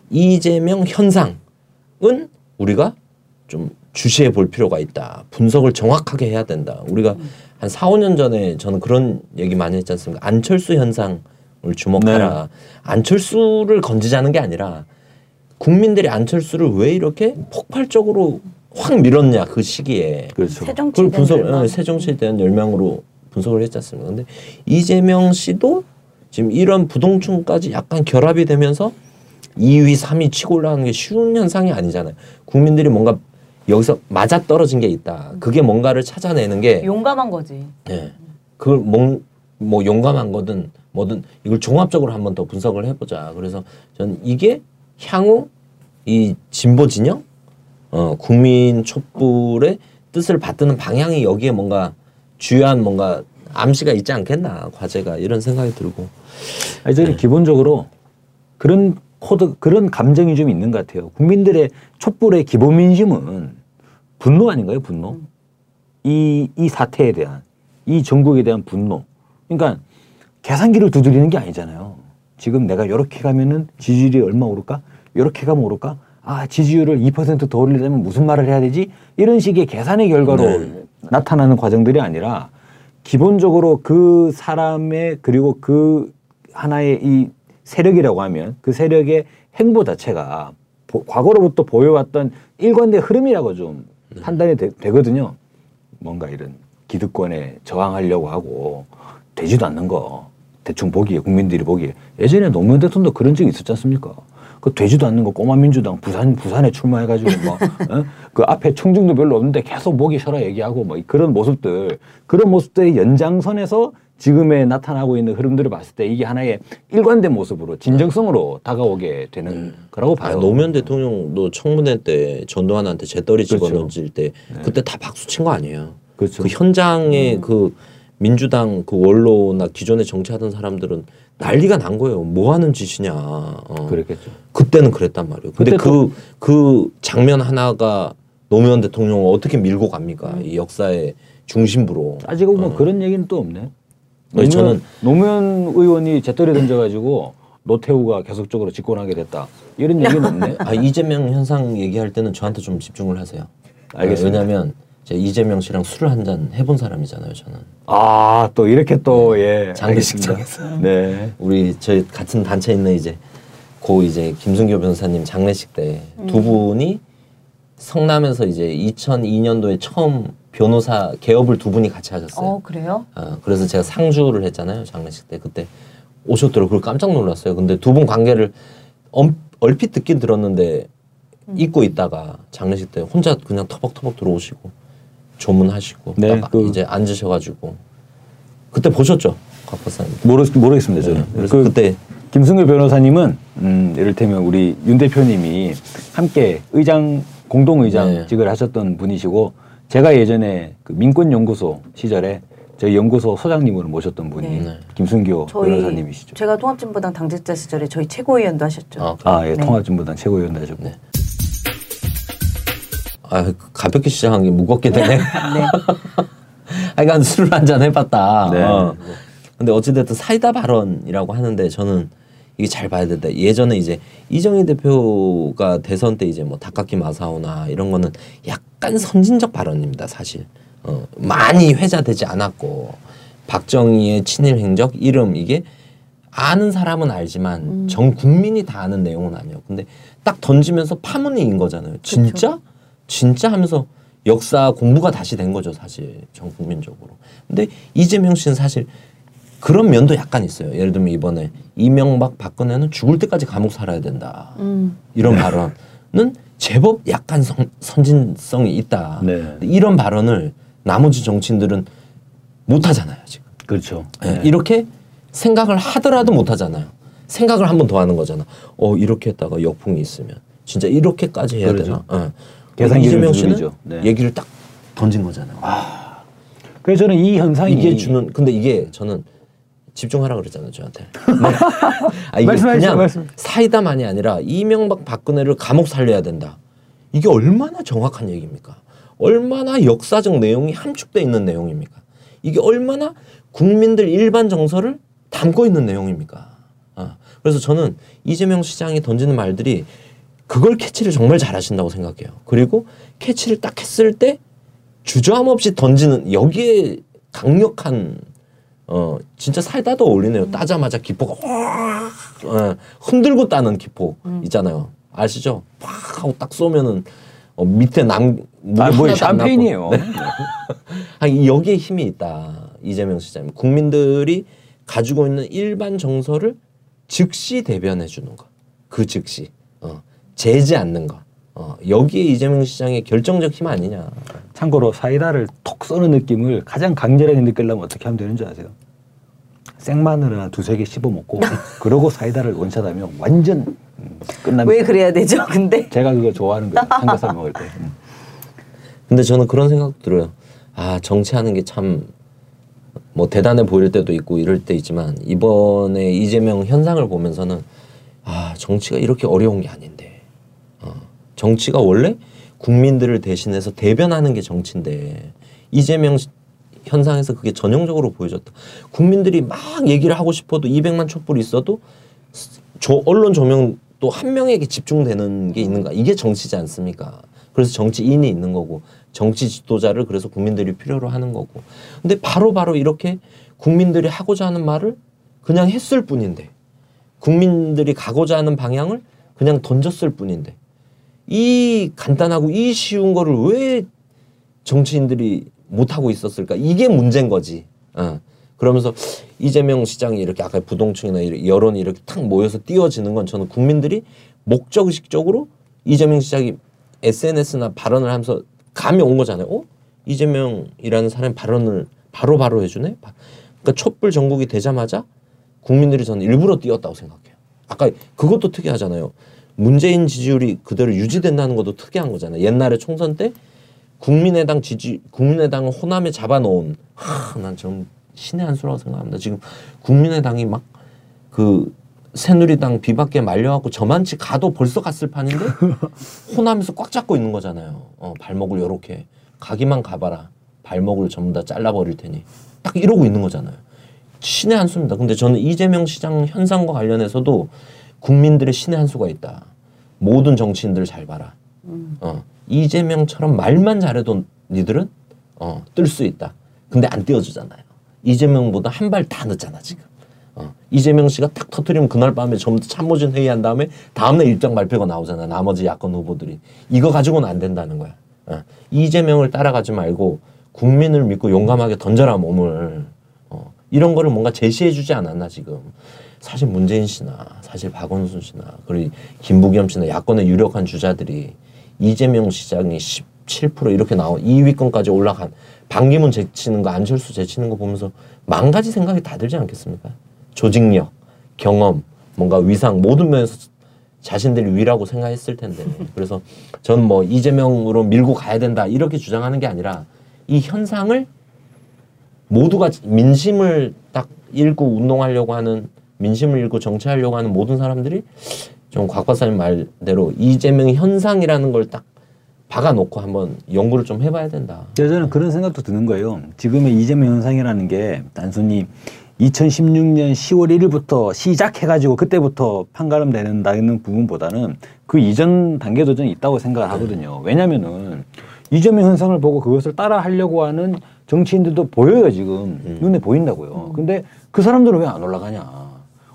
이재명 현상은 우리가 좀 주시해 볼 필요가 있다. 분석을 정확하게 해야 된다. 우리가 한 4, 5년 전에 저는 그런 얘기 많이 했지 않습니까? 안철수 현상을 주목하라. 안철수를 건지자는 게 아니라 국민들이 안철수를 왜 이렇게 폭발적으로 확 밀었냐 그 시기에 그렇죠. 그걸 분석 열망. 예, 새정치에 대한 열망으로 분석을 했지 않습니까? 근데 이재명 씨도 지금 이런 부동층까지 약간 결합이 되면서 2위, 3위 치고 올라가는 게 쉬운 현상이 아니잖아요. 국민들이 뭔가 여기서 맞아 떨어진 게 있다. 그게 뭔가를 찾아내는 게 용감한 거지. 예. 그걸 뭐, 뭐 용감한 거든 뭐든 이걸 종합적으로 한번 더 분석을 해보자. 그래서 저는 이게 향후 이 진보 진영, 어, 국민 촛불의 뜻을 받드는 방향이 여기에 뭔가 주요한 뭔가 암시가 있지 않겠나 과제가 이런 생각이 들고 아니 저는 기본적으로 그런 코드 그런 감정이 좀 있는 것 같아요. 국민들의 촛불의 기본 민심은 분노 아닌가요? 분노. 이이 사태에 대한 이 정국에 대한 분노. 그러니까 계산기를 두드리는 게 아니잖아요. 지금 내가 이렇게 가면은 지지율이 얼마 오를까? 이렇게 가면 오를까? 아 지지율을 2%더 올리려면 무슨 말을 해야 되지? 이런 식의 계산의 결과로 네. 나타나는 과정들이 아니라 기본적으로 그 사람의 그리고 그 하나의 이 세력이라고 하면 그 세력의 행보 자체가 보- 과거로부터 보여왔던 일관된 흐름이라고 좀 판단이 되, 거든요. 뭔가 이런 기득권에 저항하려고 하고 되지도 않는 거. 대충 보기에 국민들이 보기에. 예전에 노무현 대통령도 그런 적이 있었지 않습니까? 그 되지도 않는 거 꼬마 민주당 부산 부산에 출마해가지고 뭐그 앞에 청중도 별로 없는데 계속 목이 쉬라 얘기하고 뭐 그런 모습들. 그런 모습들의 연장선에서 지금에 나타나고 있는 흐름들을 봤을 때 이게 하나의 일관된 모습으로 진정성으로 다가오게 되는 거라고 아, 봐요. 노무현 대통령도 청문회 때 전두환한테 재떨이 그렇죠. 집어던질 때 그때 다 박수 친 거 아니에요. 그렇죠. 그 현장에 그 민주당 그 원로나 기존에 정치하던 사람들은 난리가 난 거예요. 뭐 하는 짓이냐. 어. 그랬겠죠. 그때는 그랬단 말이에요. 근데 그때 그, 그 장면 하나가 노무현 대통령을 어떻게 밀고 갑니까? 이 역사의 중심부로. 따지고 뭐 그런 얘기는 또 없네. 노무현, 저는- 노무현 의원이 재떨이 던져가지고 노태우가 계속적으로 집권하게 됐다. 이런 얘기는 없네. 아, 이재명 현상 얘기할 때는 저한테 좀 집중을 하세요. 알겠습니다. 왜냐면 제가 이재명 씨랑 술을 한 잔 해본 사람이잖아요, 저는. 아, 또 이렇게 또, 예. 장례식장에서. 네. 우리 저희 같은 단체 있는 이제 고 이제 김순교 변호사님 장례식 때두 분이 성남에서 이제 2002년도에 처음 변호사 개업을 두 분이 같이 하셨어요. 어 그래요? 아, 그래서 제가 상주를 했잖아요 장례식 때 그때 오셨더라고요. 그걸 깜짝 놀랐어요. 근데 두 분 관계를 엄, 얼핏 듣긴 들었는데 잊고 있다가 장례식 때 혼자 그냥 터벅터벅 들어오시고 조문하시고 네, 딱 그- 이제 앉으셔가지고 그때 보셨죠, 곽 박사님. 모르, 모르겠습니다 저는. 네, 그래서 그 그때 김승규 변호사님은 음, 이를테면 우리 윤 대표님이 함께 의장 공동 네. 의장직을 하셨던 분이시고 제가 예전에 그 민권연구소 시절에 저희 연구소 소장님으로 모셨던 분이 네. 김승규 저희 변호사님이시죠. 제가 통합진보당 당직자 시절에 저희 최고위원도 하셨죠. 아, 아, 예, 네. 통합진보당 최고위원도 하셨고. 네. 아 가볍게 시작한 게 무겁게 되네. 네. 하여간 술을 한잔 해봤다. 네. 어. 근데 어찌됐든 사이다 발언이라고 하는데 저는 이게 잘 봐야 된다. 예전에 이제 이정희 대표가 대선 때 이제 뭐 닭깎기 마사오나 이런 거는 약간 선진적 발언입니다. 사실 어, 많이 회자되지 않았고 박정희의 친일 행적 이름 이게 아는 사람은 알지만 전 국민이 다 아는 내용은 아니에요. 근데 딱 던지면서 파문이인 거잖아요. 진짜? 진짜 하면서 역사 공부가 다시 된 거죠, 사실 전 국민적으로. 근데 이재명 씨는 사실 그런 면도 약간 있어요. 예를 들면 이번에 이명박 박근혜는 죽을 때까지 감옥 살아야 된다. 음. 이런 발언은 제법 약간 선, 선진성이 있다. 네. 이런 발언을 나머지 정치인들은 못 하잖아요, 지금. 그렇죠. 예, 네. 이렇게 생각을 하더라도 못 하잖아요. 생각을 한 번 더 하는 거잖아. 어 이렇게 했다가 역풍이 있으면 진짜 이렇게까지 해야 그러죠. 되나? 어. 계산기를 이재명 씨는. 네. 얘기를 딱 던진 거잖아요. 그래서 저는 이 현상이 이게 주는 근데 이게 저는 집중하라 그랬잖아요 저한테. 네. 아, 이게 그냥 말씀. 사이다만이 아니라 이명박 박근혜를 감옥 살려야 된다. 이게 얼마나 정확한 얘기입니까? 얼마나 역사적 내용이 함축돼 있는 내용입니까? 이게 얼마나 국민들 일반 정서를 담고 있는 내용입니까? 아, 그래서 저는 이재명 시장이 던지는 말들이 그걸 캐치를 정말 잘하신다고 생각해요. 그리고 캐치를 딱 했을 때 주저함 없이 던지는 여기에 강력한 어 진짜 살다도 어울리네요. 따자마자 기포가 확 어, 흔들고 따는 기포 있잖아요. 아시죠? 팍 하고 딱 쏘면은 어, 밑에 남 물이 아, 뭐 남고. 샴페인이에요. 네. 아니, 여기에 힘이 있다. 이재명 시장님. 국민들이 가지고 있는 일반 정서를 즉시 대변해 주는 것. 그 즉시. 어, 재지 않는 것. 어, 여기에 이재명 시장의 결정적 힘 아니냐. 참고로 사이다를 톡 쏘는 느낌을 가장 강렬하게 느끼려면 어떻게 하면 되는지 아세요? 생마늘을 한 두세 개 씹어 먹고 그러고 사이다를 원샷하면 완전 음, 끝납니다. 왜 그래야 되죠? 근데 제가 그거 좋아하는 거예요. 삼겹살 먹을 때. 음. 근데 저는 그런 생각 들어요. 아, 정치하는 게 참 뭐 대단해 보일 때도 있고 이럴 때 있지만 이번에 이재명 현상을 보면서는 아, 정치가 이렇게 어려운 게 아닌데. 어, 정치가 원래 국민들을 대신해서 대변하는 게 정치인데 이재명 시- 현상에서 그게 전형적으로 보여졌다. 국민들이 막 얘기를 하고 싶어도 200만 촛불이 있어도 조, 언론 조명 또 한 명에게 집중되는 게 있는가 이게 정치지 않습니까? 그래서 정치인이 있는 거고 정치 지도자를 그래서 국민들이 필요로 하는 거고 근데 바로바로 이렇게 국민들이 하고자 하는 말을 그냥 했을 뿐인데 국민들이 가고자 하는 방향을 그냥 던졌을 뿐인데 이 간단하고 이 쉬운 거를 왜 정치인들이 못하고 있었을까? 이게 문제인 거지. 어. 그러면서 이재명 시장이 이렇게 아까 부동층이나 여론이 이렇게 탁 모여서 띄워지는 건 저는 국민들이 목적의식적으로 이재명 시장이 SNS나 발언을 하면서 감이 온 거잖아요. 어? 이재명이라는 사람이 발언을 바로바로 해주네? 바- 그러니까 촛불 전국이 되자마자 국민들이 저는 일부러 뛰었다고 생각해요. 아까 그것도 특이하잖아요. 문재인 지지율이 그대로 유지된다는 것도 특이한 거잖아요. 옛날에 총선 때 국민의당 지지 국민의당을 호남에 잡아놓은 하난좀 신의 한 수라고 생각합니다. 지금 국민의당이 막 그 새누리당 비박계 말려갖고 저만치 가도 벌써 갔을 판인데 호남에서 꽉 잡고 있는 거잖아요. 어, 발목을 요렇게 가기만 가봐라. 발목을 전부 다 잘라버릴 테니 딱 이러고 있는 거잖아요. 신의 한 수입니다. 근데 저는 이재명 시장 현상과 관련해서도 국민들의 신의 한 수가 있다. 모든 정치인들 잘 봐라. 어, 이재명처럼 말만 잘해도 니들은 어, 뜰 수 있다. 근데 안 띄워주잖아요. 이재명보다 한 발 다 늦잖아 지금. 어, 이재명 씨가 딱 터트리면 그날 밤에 전부 다 참모진 회의한 다음에 다음날 일정 발표가 나오잖아. 나머지 야권 후보들이 이거 가지고는 안 된다는 거야. 어, 이재명을 따라가지 말고 국민을 믿고 용감하게 던져라 몸을. 어, 이런 거를 뭔가 제시해주지 않았나 지금. 사실 문재인 씨나 사실 박원순 씨나 그리고 김부겸 씨나 야권의 유력한 주자들이 이재명 시장이 17% 이렇게 나온 2위권까지 올라간 반기문 제치는 거 안철수 제치는 거 보면서 만 가지 생각이 다 들지 않겠습니까? 조직력, 경험, 뭔가 위상 모든 면에서 자신들이 위라고 생각했을 텐데 그래서 저는 뭐 이재명으로 밀고 가야 된다 이렇게 주장하는 게 아니라 이 현상을 모두가 민심을 딱 읽고 운동하려고 하는 민심을 읽고 정치하려고 하는 모든 사람들이 좀 곽 박사님 말대로 이재명 현상이라는 걸 딱 박아놓고 한번 연구를 좀 해봐야 된다. 그래서 저는 그런 생각도 드는 거예요. 지금의 이재명 현상이라는 게 단순히 2016년 10월 1일부터 시작해가지고 그때부터 판가름 되는다는 부분보다는 그 이전 단계도 좀 있다고 생각을 하거든요. 왜냐면은 이재명 현상을 보고 그것을 따라 하려고 하는 정치인들도 보여요, 지금. 눈에 보인다고요. 근데 그 사람들은 왜 안 올라가냐.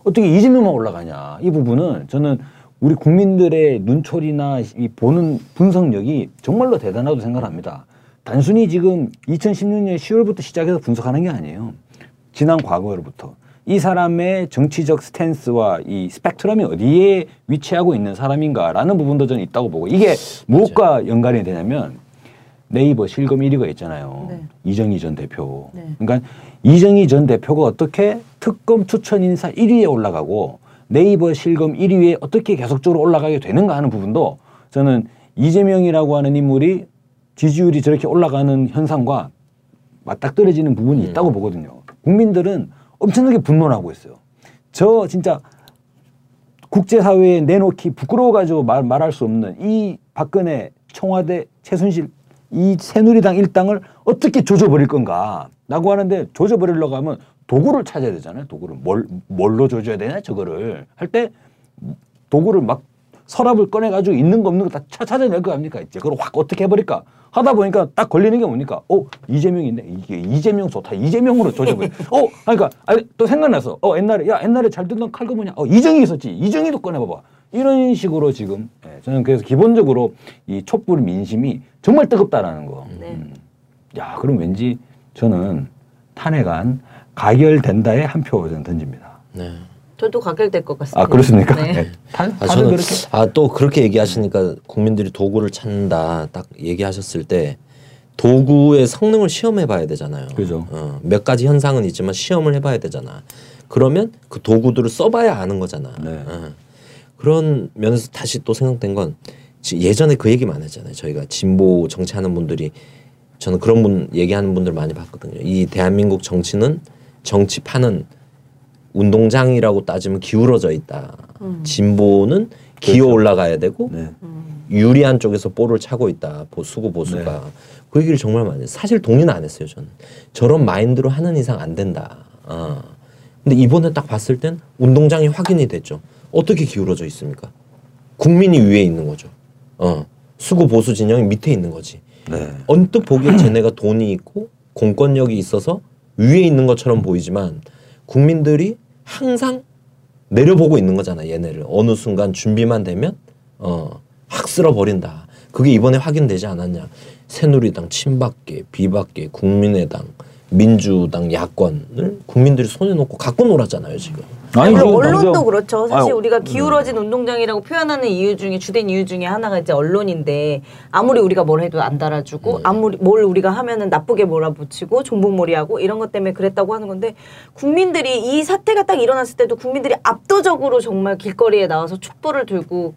어떻게 이재명만 올라가냐. 이 부분은 저는 우리 국민들의 눈초리나 이 보는 분석력이 정말로 대단하다고 생각합니다. 단순히 지금 2016년 10월부터 시작해서 분석하는 게 아니에요. 지난 과거로부터 이 사람의 정치적 스탠스와 이 스펙트럼이 어디에 위치하고 있는 사람인가라는 부분도 저는 있다고 보고 이게 무엇과 연관이 되냐면 네이버 실검 1위가 있잖아요. 네. 이정희 전 대표. 네. 그러니까 이정희 전 대표가 어떻게 특검 추천 인사 1위에 올라가고 네이버 실검 1위에 어떻게 계속적으로 올라가게 되는가 하는 부분도 저는 이재명이라고 하는 인물이 지지율이 저렇게 올라가는 현상과 맞닥뜨려지는 부분이 있다고 보거든요. 국민들은 엄청나게 분노하고 있어요. 저 진짜 국제사회에 내놓기 부끄러워가지고 말, 말할 수 없는 이 박근혜 청와대 최순실 이 새누리당 일당을 어떻게 조져버릴 건가 라고 하는데 조져버리려고 하면 도구를 찾아야 되잖아요. 도구를 뭘, 뭘로 조져야 되냐 저거를 할 때 도구를 막 서랍을 꺼내가지고 있는 거 없는 거 다 찾아낼 거 아닙니까? 이제 그걸 확 어떻게 해버릴까? 하다 보니까 딱 걸리는 게 뭡니까? 어 이재명인데 이게 이재명 좋다. 이재명으로 조져버려. 어 그러니까 아니, 또 생각나서 어 옛날에 야 옛날에 잘 듣던 칼 거 뭐냐? 어 이정희 있었지. 이정희도 꺼내봐봐. 이런 식으로 지금 예, 저는 그래서 기본적으로 이 촛불 민심이 정말 뜨겁다라는 거. 네. 음. 야 그럼 왠지 저는 탄핵안 가결된다에 한 표 저는 던집니다. 네. 저도 가결될 것 같습니다. 아 그렇습니까? 네. 네. 다, 아, 저는 그렇게 아또 그렇게 얘기하시니까 국민들이 도구를 찾는다 딱 얘기하셨을 때 도구의 성능을 시험해 봐야 되잖아요. 그죠. 어, 몇 가지 현상은 있지만 시험을 해봐야 되잖아. 그러면 그 도구들을 써봐야 아는 거잖아. 네. 어. 그런 면에서 다시 또 생각된 건 지- 예전에 그 얘기 많이 했잖아요. 저희가 진보 정치하는 분들이 저는 그런 분 얘기하는 분들 많이 봤거든요. 이 대한민국 정치는 정치판은 운동장이라고 따지면 기울어져 있다. 진보는 기어 올라가야 되고 네. 유리한 쪽에서 볼을 차고 있다. 보- 수구 보수가 그 얘기를 정말 많이 했어요. 사실 동의는 안 했어요. 저는 저런 마인드로 하는 이상 안 된다. 아. 근데 이번에 딱 봤을 땐 운동장이 확인이 됐죠. 어떻게 기울어져 있습니까? 국민이 위에 있는 거죠. 어. 수구 보수 진영이 밑에 있는 거지. 네. 언뜻 보기에 쟤네가 돈이 있고 공권력이 있어서 위에 있는 것처럼 보이지만 국민들이 항상 내려보고 있는 거잖아 얘네를 어느 순간 준비만 되면 어확 쓸어 버린다 그게 이번에 확인되지 않았냐 새누리당 친박계 비박계 국민의당 민주당 야권을 국민들이 손에 놓고 갖고 놀았잖아요 지금 아니, 지금 언론도 당장- 그렇죠. 사실 아유, 우리가 기울어진 운동장이라고 표현하는 이유 중에 주된 이유 중에 하나가 이제 언론인데 아무리 우리가 뭘 해도 안 달아주고 아무리 뭘 우리가 하면은 나쁘게 몰아붙이고 종북몰이하고 이런 것 때문에 그랬다고 하는 건데 국민들이 이 사태가 딱 일어났을 때도 국민들이 압도적으로 정말 길거리에 나와서 촛불을 들고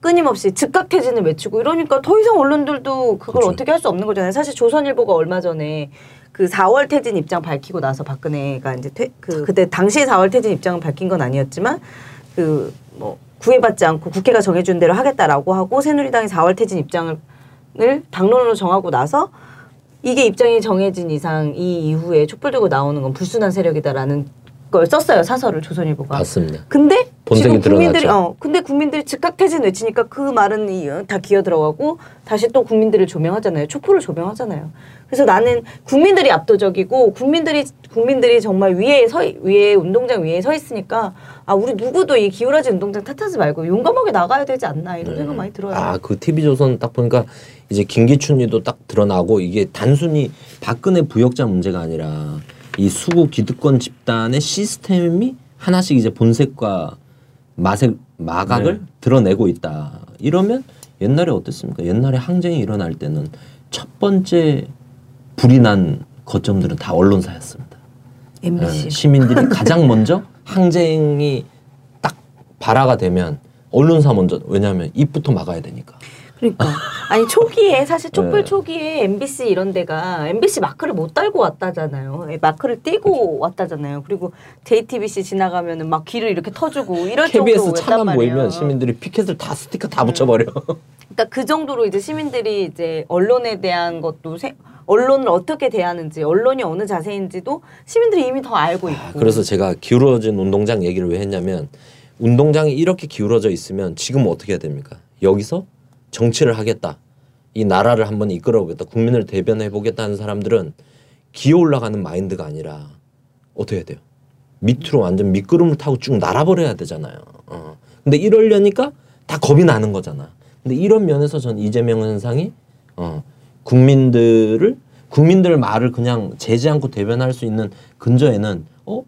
끊임없이 즉각 퇴진을 외치고 이러니까 더 이상 언론들도 그걸 그렇죠. 어떻게 할 수 없는 거잖아요. 사실 조선일보가 얼마 전에 그 4월 퇴진 입장 밝히고 나서 박근혜가 이제 퇴, 그 그때 당시 4월 퇴진 입장은 밝힌 건 아니었지만 그 뭐 구애받지 않고 국회가 정해준 대로 하겠다라고 하고 새누리당이 4월 퇴진 입장을 당론으로 정하고 나서 이게 입장이 정해진 이상 이 이후에 촛불 들고 나오는 건 불순한 세력이다라는 걸 썼어요 사설을 조선일보가. 봤습니다 근데 본색이 지금 국민들이 드러났죠. 어 근데 국민들이 즉각 퇴진 외치니까 그 말은 이, 어, 다 기어 들어가고 다시 또 국민들을 조명하잖아요. 촛불을 조명하잖아요. 그래서 나는 국민들이 압도적이고 국민들이 국민들이 정말 위에 서 있- 위에 운동장 위에 서 있으니까 아 우리 누구도 이 기울어진 운동장 탓하지 말고 용감하게 나가야 되지 않나 이런 생각 많이 들어요. 아, 그 TV조선 딱 보니까 이제 김기춘이도 딱 드러나고 이게 단순히 박근혜 부역자 문제가 아니라 이 수구 기득권 집단의 시스템이 하나씩 이제 본색과 마색 마각을 네. 드러내고 있다. 이러면 옛날에 어땠습니까? 옛날에 항쟁이 일어날 때는 첫 번째 불이 난 거점들은 다 언론사였습니다. MBC. 예, 시민들이 가장 먼저 항쟁이 딱 발화가 되면 언론사 먼저 왜냐하면 입부터 막아야 되니까. 그러니까 아니 초기에 사실 촛불 네. 초기에 MBC 이런 데가 MBC 마크를 못 달고 왔다잖아요. 예, 마크를 띄고 왔다잖아요. 그리고 JTBC 지나가면은 막 길을 이렇게 터주고 이럴 KBS 차만. 보이면 시민들이 피켓을 다 스티커 다 붙여버려. 그러니까 그 정도로 이제 시민들이 이제 언론에 대한 것도 세, 언론을 어떻게 대하는지 언론이 어느 자세인지도 시민들이 이미 더 알고 있고. 아, 그래서 제가 기울어진 운동장 얘기를 왜 했냐면 운동장이 이렇게 기울어져 있으면 지금 어떻게 해야 됩니까? 여기서 정치를 하겠다. 이 나라를 한번 이끌어 보겠다. 국민을 대변해 보겠다 하는 사람들은 기어 올라가는 마인드가 아니라 어떻게 해야 돼요? 밑으로 완전 미끄럼을 타고 쭉 날아버려야 되잖아요. 어. 근데 이러려니까 다 겁이 나는 거잖아. 근데 이런 면에서 전 이재명 현상이 어, 국민들을 국민들 말을 그냥 재지 않고 대변할 수 있는 근저에는 어?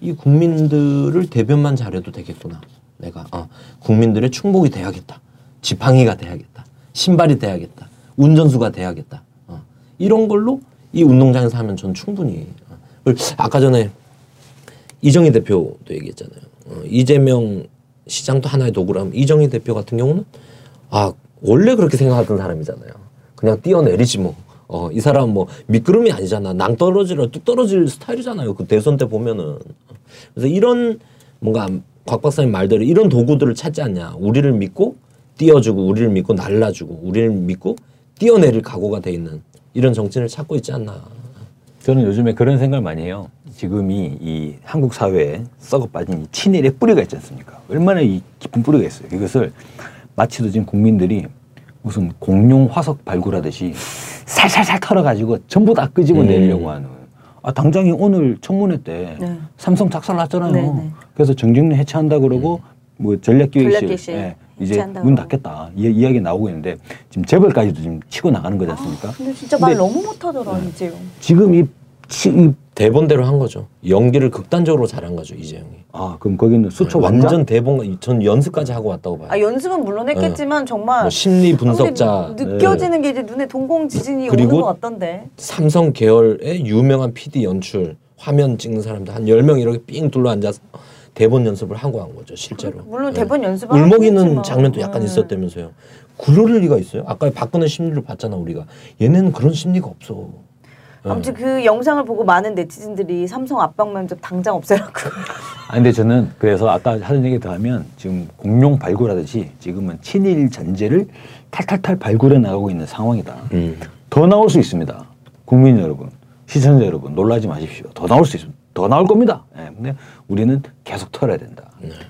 이 국민들을 대변만 잘해도 되겠구나. 내가 어, 국민들의 충복이 돼야겠다. 지팡이가 돼야겠다. 신발이 돼야겠다. 운전수가 돼야겠다. 어, 이런 걸로 이 운동장에서 하면 전 충분히 어. 아까 전에 이정희 대표도 얘기했잖아요. 어, 이재명 시장도 하나의 도구라면 이정희 대표 같은 경우는 아 원래 그렇게 생각하던 사람이잖아요. 그냥 뛰어내리지 뭐. 어, 이 사람 뭐 미끄럼이 아니잖아. 낭떠러지를 뚝 떨어질 스타일이잖아요. 그 대선 때 보면은. 그래서 이런 뭔가 곽 박사님 말대로 이런 도구들을 찾지 않냐. 우리를 믿고 띄워주고 우리를 믿고 날라주고 우리를 믿고 뛰어내릴 각오가 돼 있는 이런 정치를 찾고 있지 않나. 저는 요즘에 그런 생각을 많이 해요. 지금이 이 한국 사회에 썩어 빠진 이 친일의 뿌리가 있지 않습니까? 얼마나 이 깊은 뿌리가 있어요. 이것을 마치도 지금 국민들이 무슨 공룡 화석 발굴하듯이 살살살 털어가지고 전부 다 끄집어 내려고 하는. 아 당장이 오늘 청문회 때 네. 삼성 작살 났잖아요. 네, 네. 그래서 정경련 해체한다 그러고 뭐 전략기획실, 예, 이제 문. 닫겠다 이, 이야기 나오고 있는데 지금 재벌까지도 지금 치고 나가는 거지 않습니까? 근데 진짜 말 근데- 너무 못하더라 이제요. 지금 이, 치, 이 대본대로 한 거죠. 연기를 극단적으로 잘한 거죠 이재영이. 아 그럼 거기는 수초 완전 완전 대본 전 연습까지 하고 왔다고 봐요. 아 연습은 물론 했겠지만 정말 뭐 심리 아, 분석자 느껴지는 게 이제 눈에 동공 지진이 그리고 오는 것 같던데. 삼성 계열의 유명한 PD 연출 화면 찍는 사람들 한 10명 이렇게 삥 둘러 앉아서 대본 연습을 하고 한 거죠 실제로. 물론 네. 대본 연습 울먹이는 장면도 약간 있었다면서요. 그럴 리가 있어요? 아까 박근혜 심리를 봤잖아 우리가. 얘네는 그런 심리가 없어. 네. 아무튼 그 영상을 보고 많은 네티즌들이 삼성 압박 면접 당장 없애라고. 아 근데 저는 그래서 아까 하던 얘기 더 하면 지금 공룡 발굴하듯이 지금은 친일 전제를 탈탈탈 발굴해 나가고 있는 상황이다. 음. 더 나올 수 있습니다. 국민 여러분, 시청자 여러분 놀라지 마십시오. 더 나올 수 있습니다. 더 나올 겁니다. 예, 근데 우리는 계속 털어야 된다.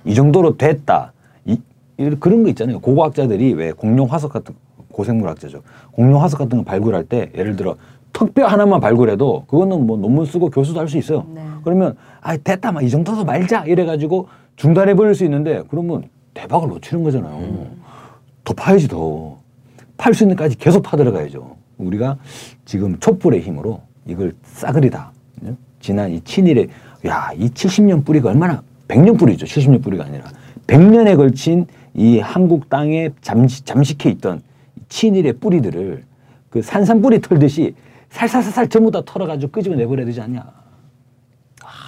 이 정도로 됐다. 이, 이- 그런 거 있잖아요. 고고학자들이 왜 공룡 화석 같은 고생물학자죠. 공룡 화석 같은 거 발굴할 때 예를 들어 턱뼈 하나만 발굴해도 그거는 뭐 논문 쓰고 교수도 할 수 있어요. 네. 그러면 아 됐다 막 이 정도도 말자 이래가지고 중단해 버릴 수 있는데 그러면 대박을 놓치는 거잖아요. 더 파야지 더. 팔 수 있는 데까지 계속 파들어가야죠. 우리가 지금 촛불의 힘으로 이걸 싸그리다. 예? 지난 이 친일의 야, 이 70년 뿌리가 얼마나 100년 뿌리죠. 70년 뿌리가 아니라 100년에 걸친 이 한국 땅에 잠시, 잠식해 있던 이 친일의 뿌리들을 그 산산뿌리 털듯이 살살살살 전부 다 털어가지고 끄집어 내버려야 되지 않냐.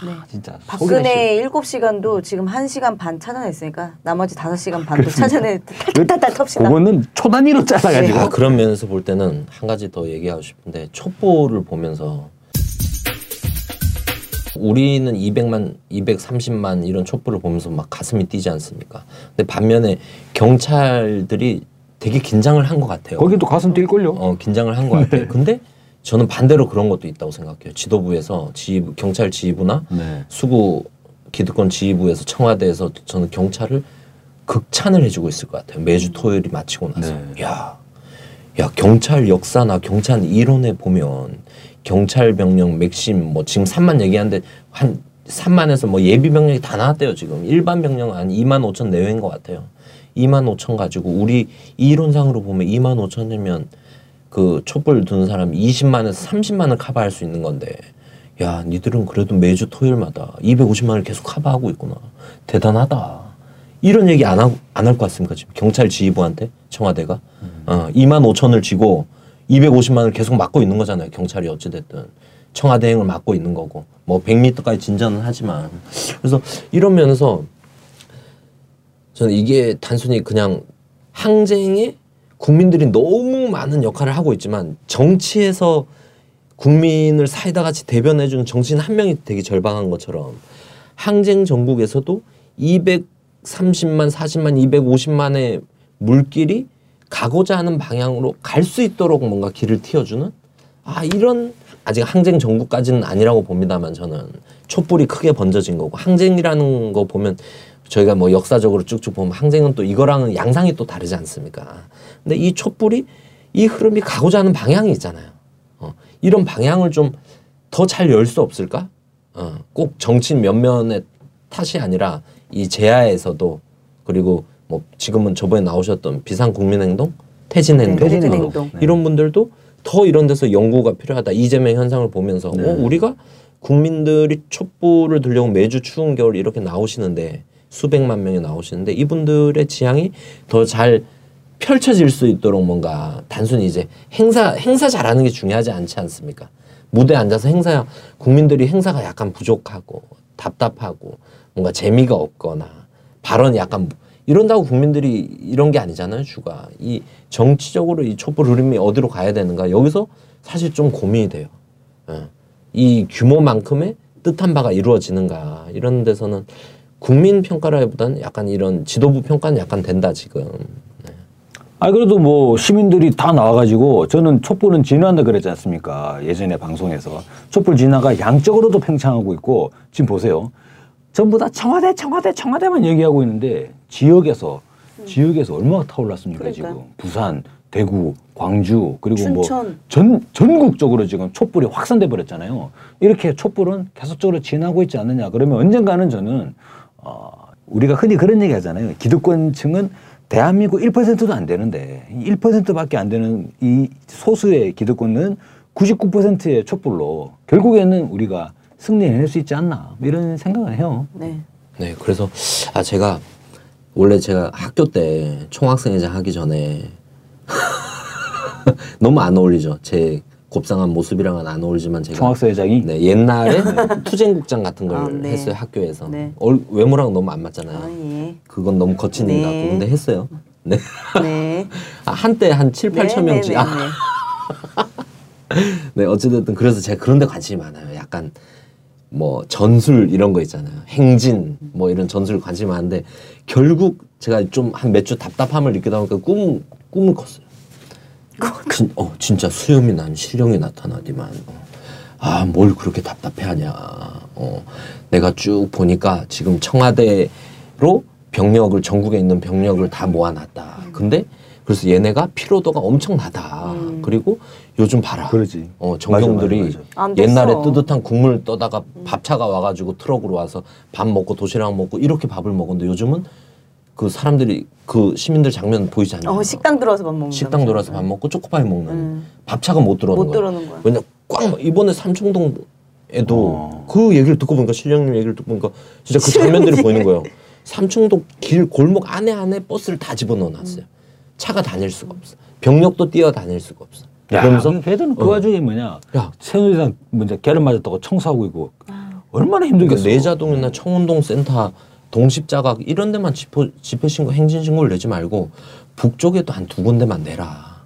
네. 진짜 박근혜 7시간도 지금 1시간 반 찾아냈으니까 나머지 5시간 반도 그렇습니다. 찾아내 탈탈탈 텁시다. 그거는 초 단위로 잘라가지고 아, 그런 면에서 볼 때는 한 가지 더 얘기하고 싶은데 촛불을 보면서 우리는 200만, 230만 이런 촛불을 보면서 막 가슴이 뛰지 않습니까? 근데 반면에 경찰들이 되게 긴장을 한 것 같아요. 거기도 가슴 뛸걸요. 어, 긴장을 한 것 같아요. 근데 저는 반대로 그런 것도 있다고 생각해요. 지도부에서 지휘부, 경찰 지휘부나 네. 수구 기득권 지휘부에서 청와대에서 저는 경찰을 극찬을 해주고 있을 것 같아요. 매주 토요일이 마치고 나서 네. 야, 야 경찰 역사나 경찰 이론에 보면 경찰 병력 맥심 뭐 지금 3만 얘기하는데 한 3만에서 뭐 예비 병력이 다 나왔대요 지금 일반 병력은 한 2만 5천 내외인 것 같아요. 2만 5천 가지고 우리 이론상으로 보면 2만 5천이면 그 촛불 두는 사람 20만에서 30만을 커버할 수 있는 건데 야, 니들은 그래도 매주 토요일마다 250만 원을 계속 커버하고 있구나. 대단하다. 이런 얘기 안 하고 안 할 것 같습니까 지금 경찰 지휘부한테 청와대가 어, 2만 5천을 쥐고 250만 원을 계속 막고 있는 거잖아요. 경찰이 어찌 됐든 청와대 행을 막고 있는 거고 뭐 100m까지 진전은 하지만 그래서 이런 면에서 저는 이게 단순히 그냥 항쟁에 국민들이 너무 많은 역할을 하고 있지만 정치에서 국민을 사이다 같이 대변해주는 정치인 한 명이 되게 절박한 것처럼 항쟁 전국에서도 230만, 40만, 250만의 물길이 가고자 하는 방향으로 갈 수 있도록 뭔가 길을 틔워주는 아 이런 아직 항쟁 전국까지는 아니라고 봅니다만 저는 촛불이 크게 번져진 거고 항쟁이라는 거 보면 저희가 뭐 역사적으로 쭉쭉 보면 항쟁은 또 이거랑은 양상이 또 다르지 않습니까? 근데 이 촛불이 이 흐름이 가고자 하는 방향이 있잖아요. 어, 이런 방향을 좀 더 잘 열 수 없을까? 어, 꼭 정치인 면면의 탓이 아니라 이 제야에서도 그리고 뭐 지금은 저번에 나오셨던 비상국민행동, 퇴진행동, 네, 퇴진행동. 퇴진행동. 네. 이런 분들도 더 이런 데서 연구가 필요하다. 이재명 현상을 보면서 네. 어, 우리가 국민들이 촛불을 들려고 매주 추운 겨울 이렇게 나오시는데 수백만 명이 나오시는데 이분들의 지향이 더잘 펼쳐질 수 있도록 뭔가 단순히 이제 행사 행사 잘하는 게 중요하지 않지 않습니까? 무대에 앉아서 행사 국민들이 행사가 약간 부족하고 답답하고 뭔가 재미가 없거나 발언이 약간 이런다고 국민들이 이런 게 아니잖아요 주가 이 정치적으로 이 촛불 흐름이 어디로 가야 되는가 여기서 사실 좀 고민이 돼요. 예. 이 규모만큼의 뜻한 바가 이루어지는가 이런 데서는 국민 평가라기보다는 약간 이런 지도부 평가는 약간 된다 지금. 아 그래도 뭐 시민들이 다 나와가지고 저는 촛불은 진화한다 그랬지 않습니까? 예전에 방송에서 촛불 진화가 양적으로도 팽창하고 있고 지금 보세요. 전부 다 청와대 청와대 청와대만 얘기하고 있는데 지역에서 지역에서 얼마나 타올랐습니까 그러니까요. 지금 부산, 대구, 광주 그리고. 뭐 전 전국적으로 지금 촛불이 확산돼 버렸잖아요. 이렇게 촛불은 계속적으로 진화하고 있지 않느냐? 그러면 언젠가는 저는 어, 우리가 흔히 그런 얘기 하잖아요. 기득권층은 대한민국 1%도 안 되는데 1%밖에 안 되는 이 소수의 기득권은 99%의 촛불로 결국에는 우리가 승리해낼 수 있지 않나 이런 생각을 해요. 네. 네, 그래서 아 제가 원래 제가 학교 때 총학생회장 하기 전에 너무 안 어울리죠. 제 곱상한 모습이랑은 안 어울리지만 제가 총학사회장이 네, 옛날에 투쟁국장 같은 걸 아, 네. 했어요 학교에서 네. 얼- 외모랑 너무 안 맞잖아요. 아, 예. 그건 너무 거친 일 네. 같고 근데 했어요. 네. 네. 아, 한때 한 7, 8천 네, 명씩 네, 아, 네, 네. 네, 어찌됐든 그래서 제가 그런 데 관심이 많아요. 약간 뭐 전술 이런 거 있잖아요. 행진 뭐 이런 전술 관심이 많은데 결국 제가 좀 한 몇 주 답답함을 느끼다 보니까 꿈 꿈을 꿨어요. 진, 어 진짜 수염이 난 실령이 나타나디만 어. 아 뭘 그렇게 답답해하냐. 어 내가 쭉 보니까 지금 청와대로 병력을 전국에 있는 병력을 다 모아놨다. 근데 그래서 얘네가 피로도가 엄청나다. 음. 그리고 요즘 봐라. 그러지. 어, 정경들이 맞아, 맞아, 안 됐어. 옛날에 뜨뜻한 국물 떠다가 밥차가 와가지고 트럭으로 와서 밥 먹고 도시락 먹고 이렇게 밥을 먹었는데 요즘은 그 사람들이 그 시민들 장면 보이지 않나요? 어, 식당 들어와서 밥 먹는 식당. 들어와서 밥 먹고 초코파이 먹는 음. 밥차가 못 들어오는 못 거야. 들어오는 거야. 왜냐 꽉 막- 이번에 삼청동에도 어. 그 얘기를 듣고 보니까 실령님 얘기를 듣고 보니까 진짜 그 장면들이 보이는 거예요. 삼청동 길 골목 안에 안에 버스를 다 집어넣어 놨어요. 차가 다닐 수가 없어. 병력도 뛰어 다닐 수가 없어. 야, 그러면서 걔들은 그 어. 와중에 뭐냐 야 새누리당 먼저 계란 맞았다고 청소하고 있고 얼마나 그러니까 힘들겠어. 내자동이나 청운동 센터 동십자각 이런 데만 집회, 집회 신고 행진 신고를 내지 말고 북쪽에도 한 두 군데만 내라.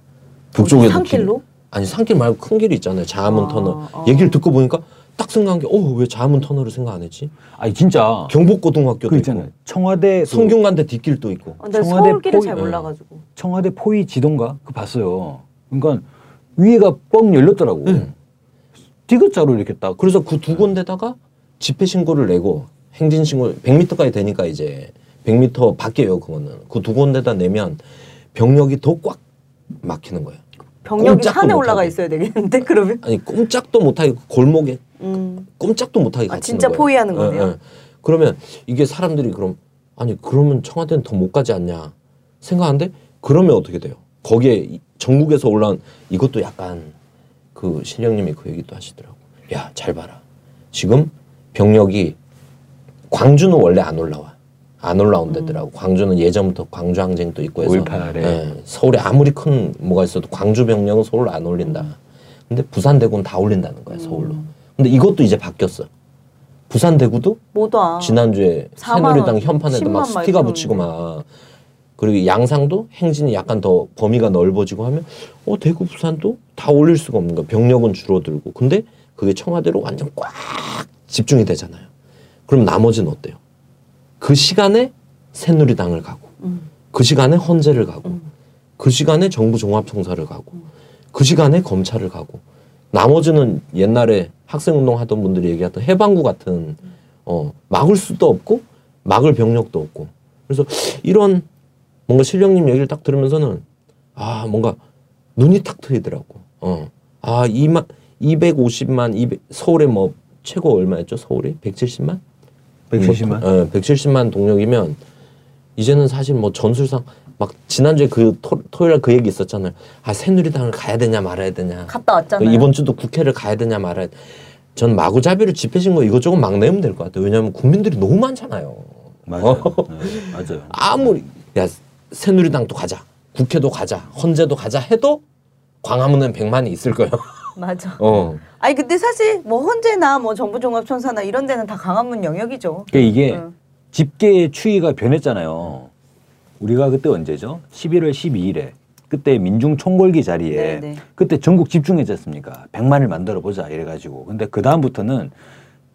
북쪽에도 산길로? 길- 아니 산길 말고 큰 길이 있잖아요. 자하문 아, 터널. 아. 얘기를 듣고 보니까 딱 생각한 게, 어, 왜 자하문 터널을 생각 안 했지? 아니 진짜 경복고등학교도 그 있잖아요. 있고, 청와대 그 성균관대 뒷길도 있고. 어, 나 청와대 서울길을 포- 잘 네. 몰라가지고. 청와대 포위 지도인가 그 봤어요. 그러니까 위에가 뻥 열렸더라고. 응. 디귿자로 이렇게 딱. 그래서 그 두 군데다가 집회 신고를 내고 행진 신고 100m까지 되니까 이제 100m 밖에요 그거는 그 두 군데다 내면 병력이 더 꽉 막히는 거예요. 병력이 산에 못 올라가. 있어야 되겠는데 그러면? 아니 꼼짝도 못하게 골목에 음. 꼼짝도 못하게 아, 진짜 거예요. 포위하는 예, 거네요. 예. 그러면 이게 사람들이 그럼 아니 그러면 청와대는 더 못 가지 않냐 생각하는데 그러면 어떻게 돼요? 거기에 이- 전국에서 올라온 이것도 약간 그 신령님이 그 얘기도 하시더라고. 야 잘 봐라. 지금 병력이 광주는 원래 안 올라와. 안 올라온 데더라고. 광주는 예전부터 광주 항쟁도 있고 해서 5.18에. 예, 서울에 아무리 큰 뭐가 있어도 광주 병력은 서울 안 올린다. 근데 부산 대구는 다 올린다는 거야 서울로. 근데 이것도 이제 바뀌었어. 부산 대구도 못 와. 지난주에 아, 4만 원, 새누리당 현판에도 10만 막 이렇게 붙이고 막 그리고 양상도 행진이 약간 더 범위가 넓어지고 하면 어 대구 부산도 다 올릴 수가 없는 거야 병력은 줄어들고 근데 그게 청와대로 완전 꽉 집중이 되잖아요 그럼 나머지는 어때요? 그 시간에 새누리당을 가고 음. 그 시간에 헌재를 가고 그 시간에 정부 종합청사를 가고 그 시간에 검찰을 가고 나머지는 옛날에 학생운동 하던 분들이 얘기했던 해방구 같은 어 막을 수도 없고 막을 병력도 없고. 그래서 이런 뭔가 실령님 얘기를 딱 들으면서는 아 뭔가 눈이 탁 트이더라고. 어아 2만 250만 200 서울에 뭐 최고 얼마였죠? 서울이? 170만 170만. 뭐, 예, 170만 동력이면 이제는 사실 뭐 전술상 막 지난주에 그 토, 토요일 날 그 얘기 있었잖아요. 아 새누리당을 가야 되냐 말아야 되냐. 갔다 왔잖아요. 이번 주도 국회를 가야 되냐 말아야. 전 마구잡이로 집회신고 이것저것 막 내면 될 것 같아요. 왜냐하면 국민들이 너무 많잖아요. 맞아요. 어. 네, 맞아요. 아무리 야 새누리당도 가자, 국회도 가자, 헌재도 가자 해도 광화문엔 100만이 있을 거예요. 맞아. 어. 아니 근데 사실 뭐 헌재나 뭐 정부종합청사나 이런 데는 다 강화문 영역이죠. 그러니까 이게 응. 집계 추이가 변했잖아요. 우리가 그때 언제죠? 11월 12일에 그때 민중 총궐기 자리에 네, 네. 그때 전국 집중했지 않습니까? 100만을 만들어 보자 이래가지고 근데 그 다음부터는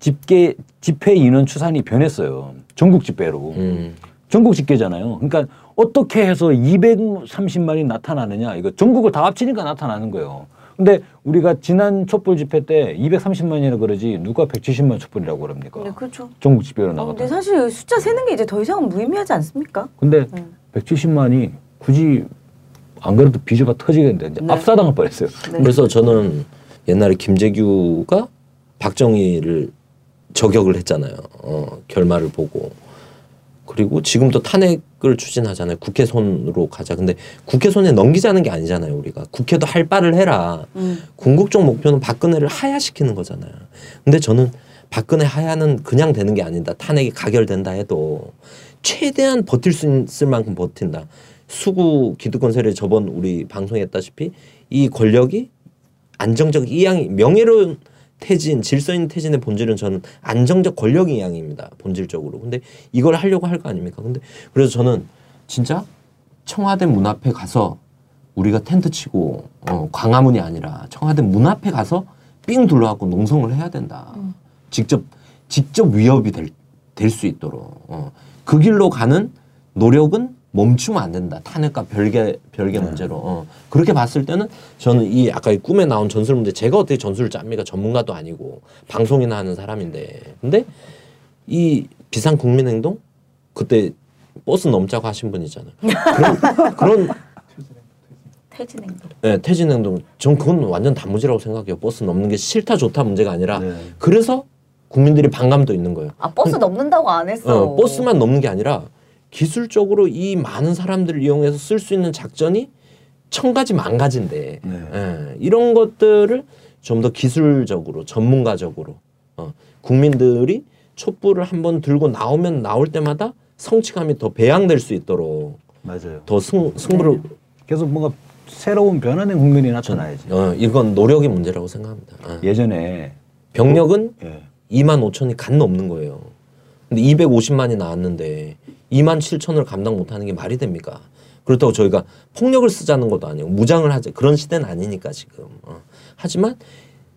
집계 집회 인원 추산이 변했어요. 전국 집회로 음. 전국 집계잖아요. 그러니까 어떻게 해서 230만이 나타나느냐 이거 전국을 다 합치니까 나타나는 거예요. 근데 우리가 지난 촛불 집회 때 230만이라 그러지 누가 170만 촛불이라고 그럽니까? 네, 그렇죠. 전국 집회로 어, 나갔다. 근데 사실 숫자 세는 게 이제 더 이상은 무의미하지 않습니까? 근데 음. 170만이 굳이 안 그래도 비주가 터지겠는데 이제 네. 압사당할 뻔했어요. 네. 그래서 저는 옛날에 김재규가 박정희를 저격을 했잖아요. 어, 결말을 보고. 그리고 지금도 탄핵을 추진하잖아요. 국회 손으로 가자. 근데 국회 손에 넘기자는 게 아니잖아요. 우리가 국회도 할 바를 해라. 음. 궁극적 목표는 박근혜를 하야시키는 거잖아요. 근데 저는 박근혜 하야는 그냥 되는 게 아니다. 탄핵이 가결된다 해도 최대한 버틸 수 있을 만큼 버틴다. 수구 기득권 세력 저번 우리 방송에 했다시피 이 권력이 안정적 이양이 명예로운 태진 질서 있는 태진의 본질은 저는 안정적 권력 이양입니다 본질적으로. 근데 이걸 하려고 할 거 아닙니까? 근데 그래서 저는 진짜 청와대 문 앞에 가서 우리가 텐트 치고 어, 광화문이 아니라 청와대 문 앞에 가서 삥 둘러갖고 농성을 해야 된다. 직접 직접 위협이 될수 있도록. 어, 그 길로 가는 노력은 멈추면 안 된다. 탄핵과 별개 별개 문제로 어. 그렇게 봤을 때는 저는 이 아까 이 꿈에 나온 전술 문제 제가 어떻게 전술을 짭니까 전문가도 아니고 방송이나 하는 사람인데 근데 이 비상 국민행동 그때 버스 넘자고 하신 분 있잖아요. 그런 그런 퇴진 행동. 예, 퇴진 행동 전 그건 완전 단무지라고 생각해요. 버스 넘는 게 싫다 좋다 문제가 아니라 네. 그래서 국민들이 반감도 있는 거예요. 아 버스 넘는다고 안 했어. 어, 버스만 넘는 게 아니라 기술적으로 이 많은 사람들을 이용해서 쓸 수 있는 작전이 천 가지 만 가지인데 네. 예, 이런 것들을 좀 더 기술적으로 전문가적으로 어, 국민들이 촛불을 한번 들고 나오면 나올 때마다 성취감이 더 배양될 수 있도록 맞아요. 더 승, 승부를 계속 뭔가 새로운 변화된 국면이 나타나야지. 어, 이건 노력의 문제라고 생각합니다. 어. 예전에 병력은 예. 2만 5천이 간 넘는 거예요. 근데 250만이 나왔는데 2만 7천을 감당 못하는 게 말이 됩니까? 그렇다고 저희가 폭력을 쓰자는 것도 아니고 무장을 하자 그런 시대는 아니니까 지금. 어. 하지만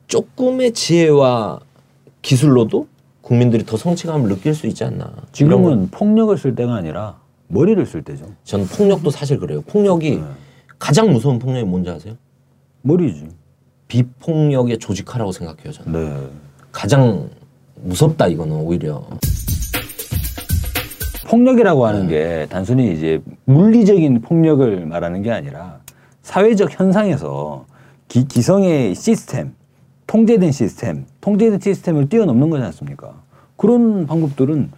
조금의 지혜와 기술로도 국민들이 더 성취감을 느낄 수 있지 않나. 지금은 폭력을 쓸 때가 아니라 머리를 쓸 때죠. 전 폭력도 사실 그래요. 폭력이 네. 가장 무서운 폭력이 뭔지 아세요? 머리지. 비폭력의 조직화라고 생각해요. 저는 네. 가장 무섭다 이거는 오히려. 폭력이라고 하는 게 단순히 이제 물리적인 폭력을 말하는 게 아니라 사회적 현상에서 기, 기성의 시스템, 통제된 시스템, 통제된 시스템을 뛰어넘는 거지 않습니까? 그런 방법들은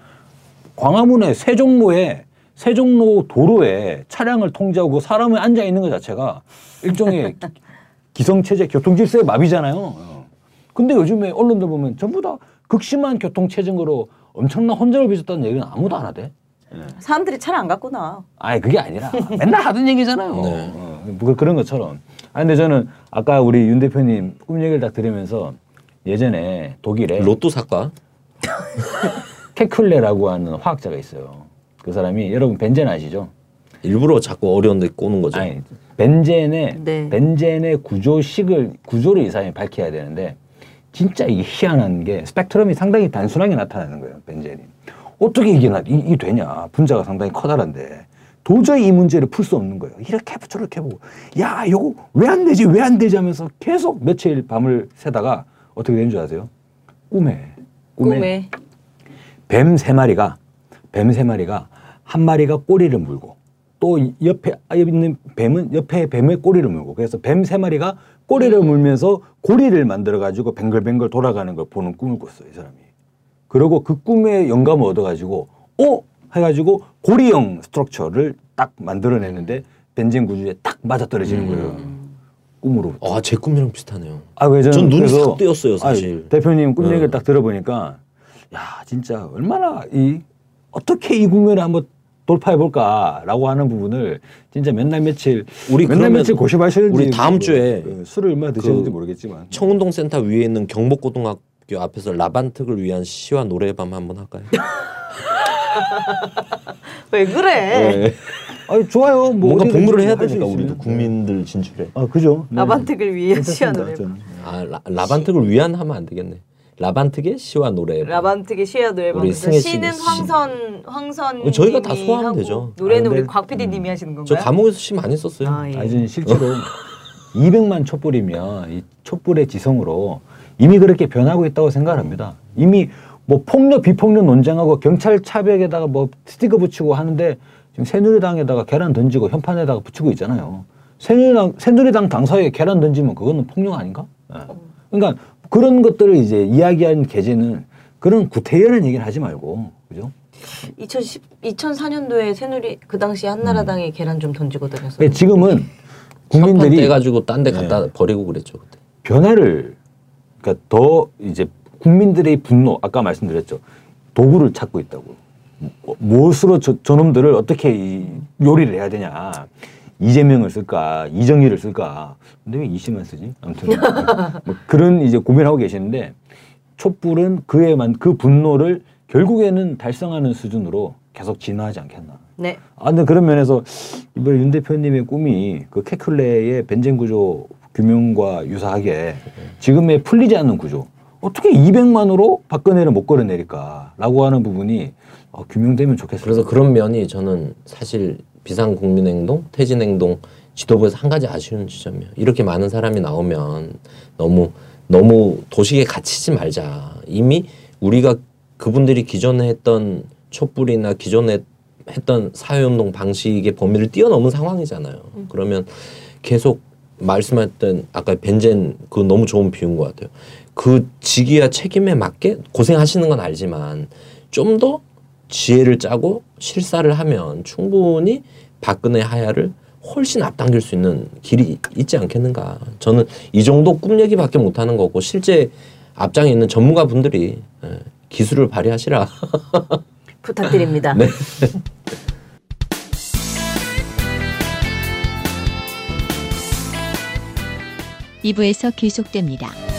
광화문의 세종로에 세종로 도로에 차량을 통제하고 사람이 앉아 있는 것 자체가 일종의 기성체제 교통 질서의 마비잖아요. 어. 근데 요즘에 언론들 보면 전부 다 극심한 교통체증으로 엄청난 혼절을 빚었다는 얘기는 아무도 안 하대. 사람들이 차를 안 갖고 나. 아니 그게 아니라 맨날 하던 얘기잖아요. 네. 어, 뭐 그런 것처럼. 아 근데 저는 아까 우리 윤 대표님 꿈 얘기를 딱 들으면서 예전에 독일에 로또 사과. 케클레라고 하는 화학자가 있어요. 그 사람이 여러분 벤젠 아시죠? 일부러 자꾸 어려운 데 꼬는 거죠. 아니 벤젠의 네. 벤젠의 구조식을 구조를 이 사람이 밝혀야 되는데 진짜 이게 희한한 게 스펙트럼이 상당히 단순하게 나타나는 거예요. 벤젠이 어떻게 이게 나, 이, 이 되냐? 분자가 상당히 커다란데. 도저히 이 문제를 풀 수 없는 거예요. 이렇게 해보 저렇게 해보고. 야 이거 왜 안 되지? 왜 안 되지? 하면서 계속 며칠 밤을 새다가 어떻게 된줄 아세요? 꿈에. 꿈에. 뱀 세 마리가 뱀 세 마리가 한 마리가 꼬리를 물고 또 옆에 있는 뱀은 옆에 뱀의 꼬리를 물고. 그래서 뱀 세 마리가 꼬리를 물면서 고리를 만들어 가지고 뱅글뱅글 돌아가는 걸 보는 꿈을 꿨어요 이 사람이 그리고 그 꿈에 영감을 얻어 가지고 어 해가지고 고리형 스트럭처를 딱 만들어내는데 벤젠 구조에 딱 맞아 떨어지는 거예요 꿈으로 아, 제 꿈이랑 비슷하네요. 아, 왜 저는 전 눈이 싹 뜨였어요, 사실. 아니, 대표님 꿈 네. 얘기를 딱 들어보니까 야 진짜 얼마나 이 어떻게 이 국면을 한번 돌파해 볼까라고 하는 부분을 진짜 맨날 며칠 우리 맨날 며칠 고심하시는지 우리 다음 뭐, 주에 그 술을 얼마나 드셨는지 그 모르겠지만 청운동 센터 위에 있는 경복고등학교 앞에서 라반특을 위한 시와 노래밤 한번 할까요? 왜 그래? 아 좋아요 뭐 뭔가 복무를 해야 되니까. 우리도 국민들 진출에. 아 그죠 네. 라반특을 위해 시와 괜찮습니다, 노래. 저는. 아 라, 라반특을 위한 하면 안 되겠네. 라반특의 시와 노래. 라반특의 시와 노래. 우리. 승혜 씨 시는 씨. 황선 황선. 어, 저희가 다 소화하면 하고 되죠. 노래는 아, 근데- 우리 곽 PD님이 하시는 저 건가요? 감옥에서 시 많이 썼어요. 아, 예. 아니 저는 실제로 200만 촛불이면 이 촛불의 지성으로 이미 그렇게 변하고 있다고 생각합니다. 이미 뭐 폭력 비폭력 논쟁하고 경찰 차벽에다가 뭐 스티커 붙이고 하는데 지금 새누리당에다가 계란 던지고 현판에다가 붙이고 있잖아요. 새누리당 새누리당 당사에 계란 던지면 그거는 폭력 아닌가? 예. 그러니까 그런 것들을 이제 이야기한 계제는 그런 구태연한 얘기를 하지 말고 그죠? 2010 2004년도에 새누리 그 당시 한나라당에 계란 좀 던지고 다녔어요. 근데 지금은 국민들이 국민들이 떼가지고 딴 데 갖다 네. 버리고 그랬죠 그때. 변화를 그러니까 더 이제 국민들의 분노 아까 말씀드렸죠. 도구를 찾고 있다고. 뭐- 무엇으로 저, 저놈들을 어떻게 이 요리를 해야 되냐. 이재명을 쓸까 이정희를 쓸까. 근데 왜 이씨만 쓰지? 아무튼. 뭐 그런 이제 고민하고 계시는데 촛불은 그에만 그 분노를 결국에는 달성하는 수준으로 계속 진화하지 않겠나. 네. 아, 근데 그런 면에서 이번 윤 대표님의 꿈이 그 케클레의 벤젠 구조 규명과 유사하게 지금의 풀리지 않는 구조 어떻게 200만으로 박근혜를 못 걸어내릴까라고 하는 부분이 어, 규명되면 좋겠어요. 그래서 그런 면이 저는 사실 비상국민행동, 퇴진행동 지도부에서 한 가지 아쉬운 지점이에요. 이렇게 많은 사람이 나오면 너무 너무 도식에 갇히지 말자. 이미 우리가 그분들이 기존에 했던 촛불이나 기존에 했던 사회운동 방식의 범위를 뛰어넘은 상황이잖아요. 그러면 계속 말씀했던 아까 벤젠 그 너무 좋은 비유인 것 같아요. 그 직위와 책임에 맞게 고생하시는 건 알지만 좀 더 지혜를 짜고 실사를 하면 충분히 박근혜 하야를 훨씬 앞당길 수 있는 길이 있지 않겠는가. 저는 이 정도 꿈 얘기밖에 못하는 거고 실제 앞장에 있는 전문가 분들이 예, 기술을 발휘하시라. 부탁드립니다. 네. 이부에서 계속됩니다.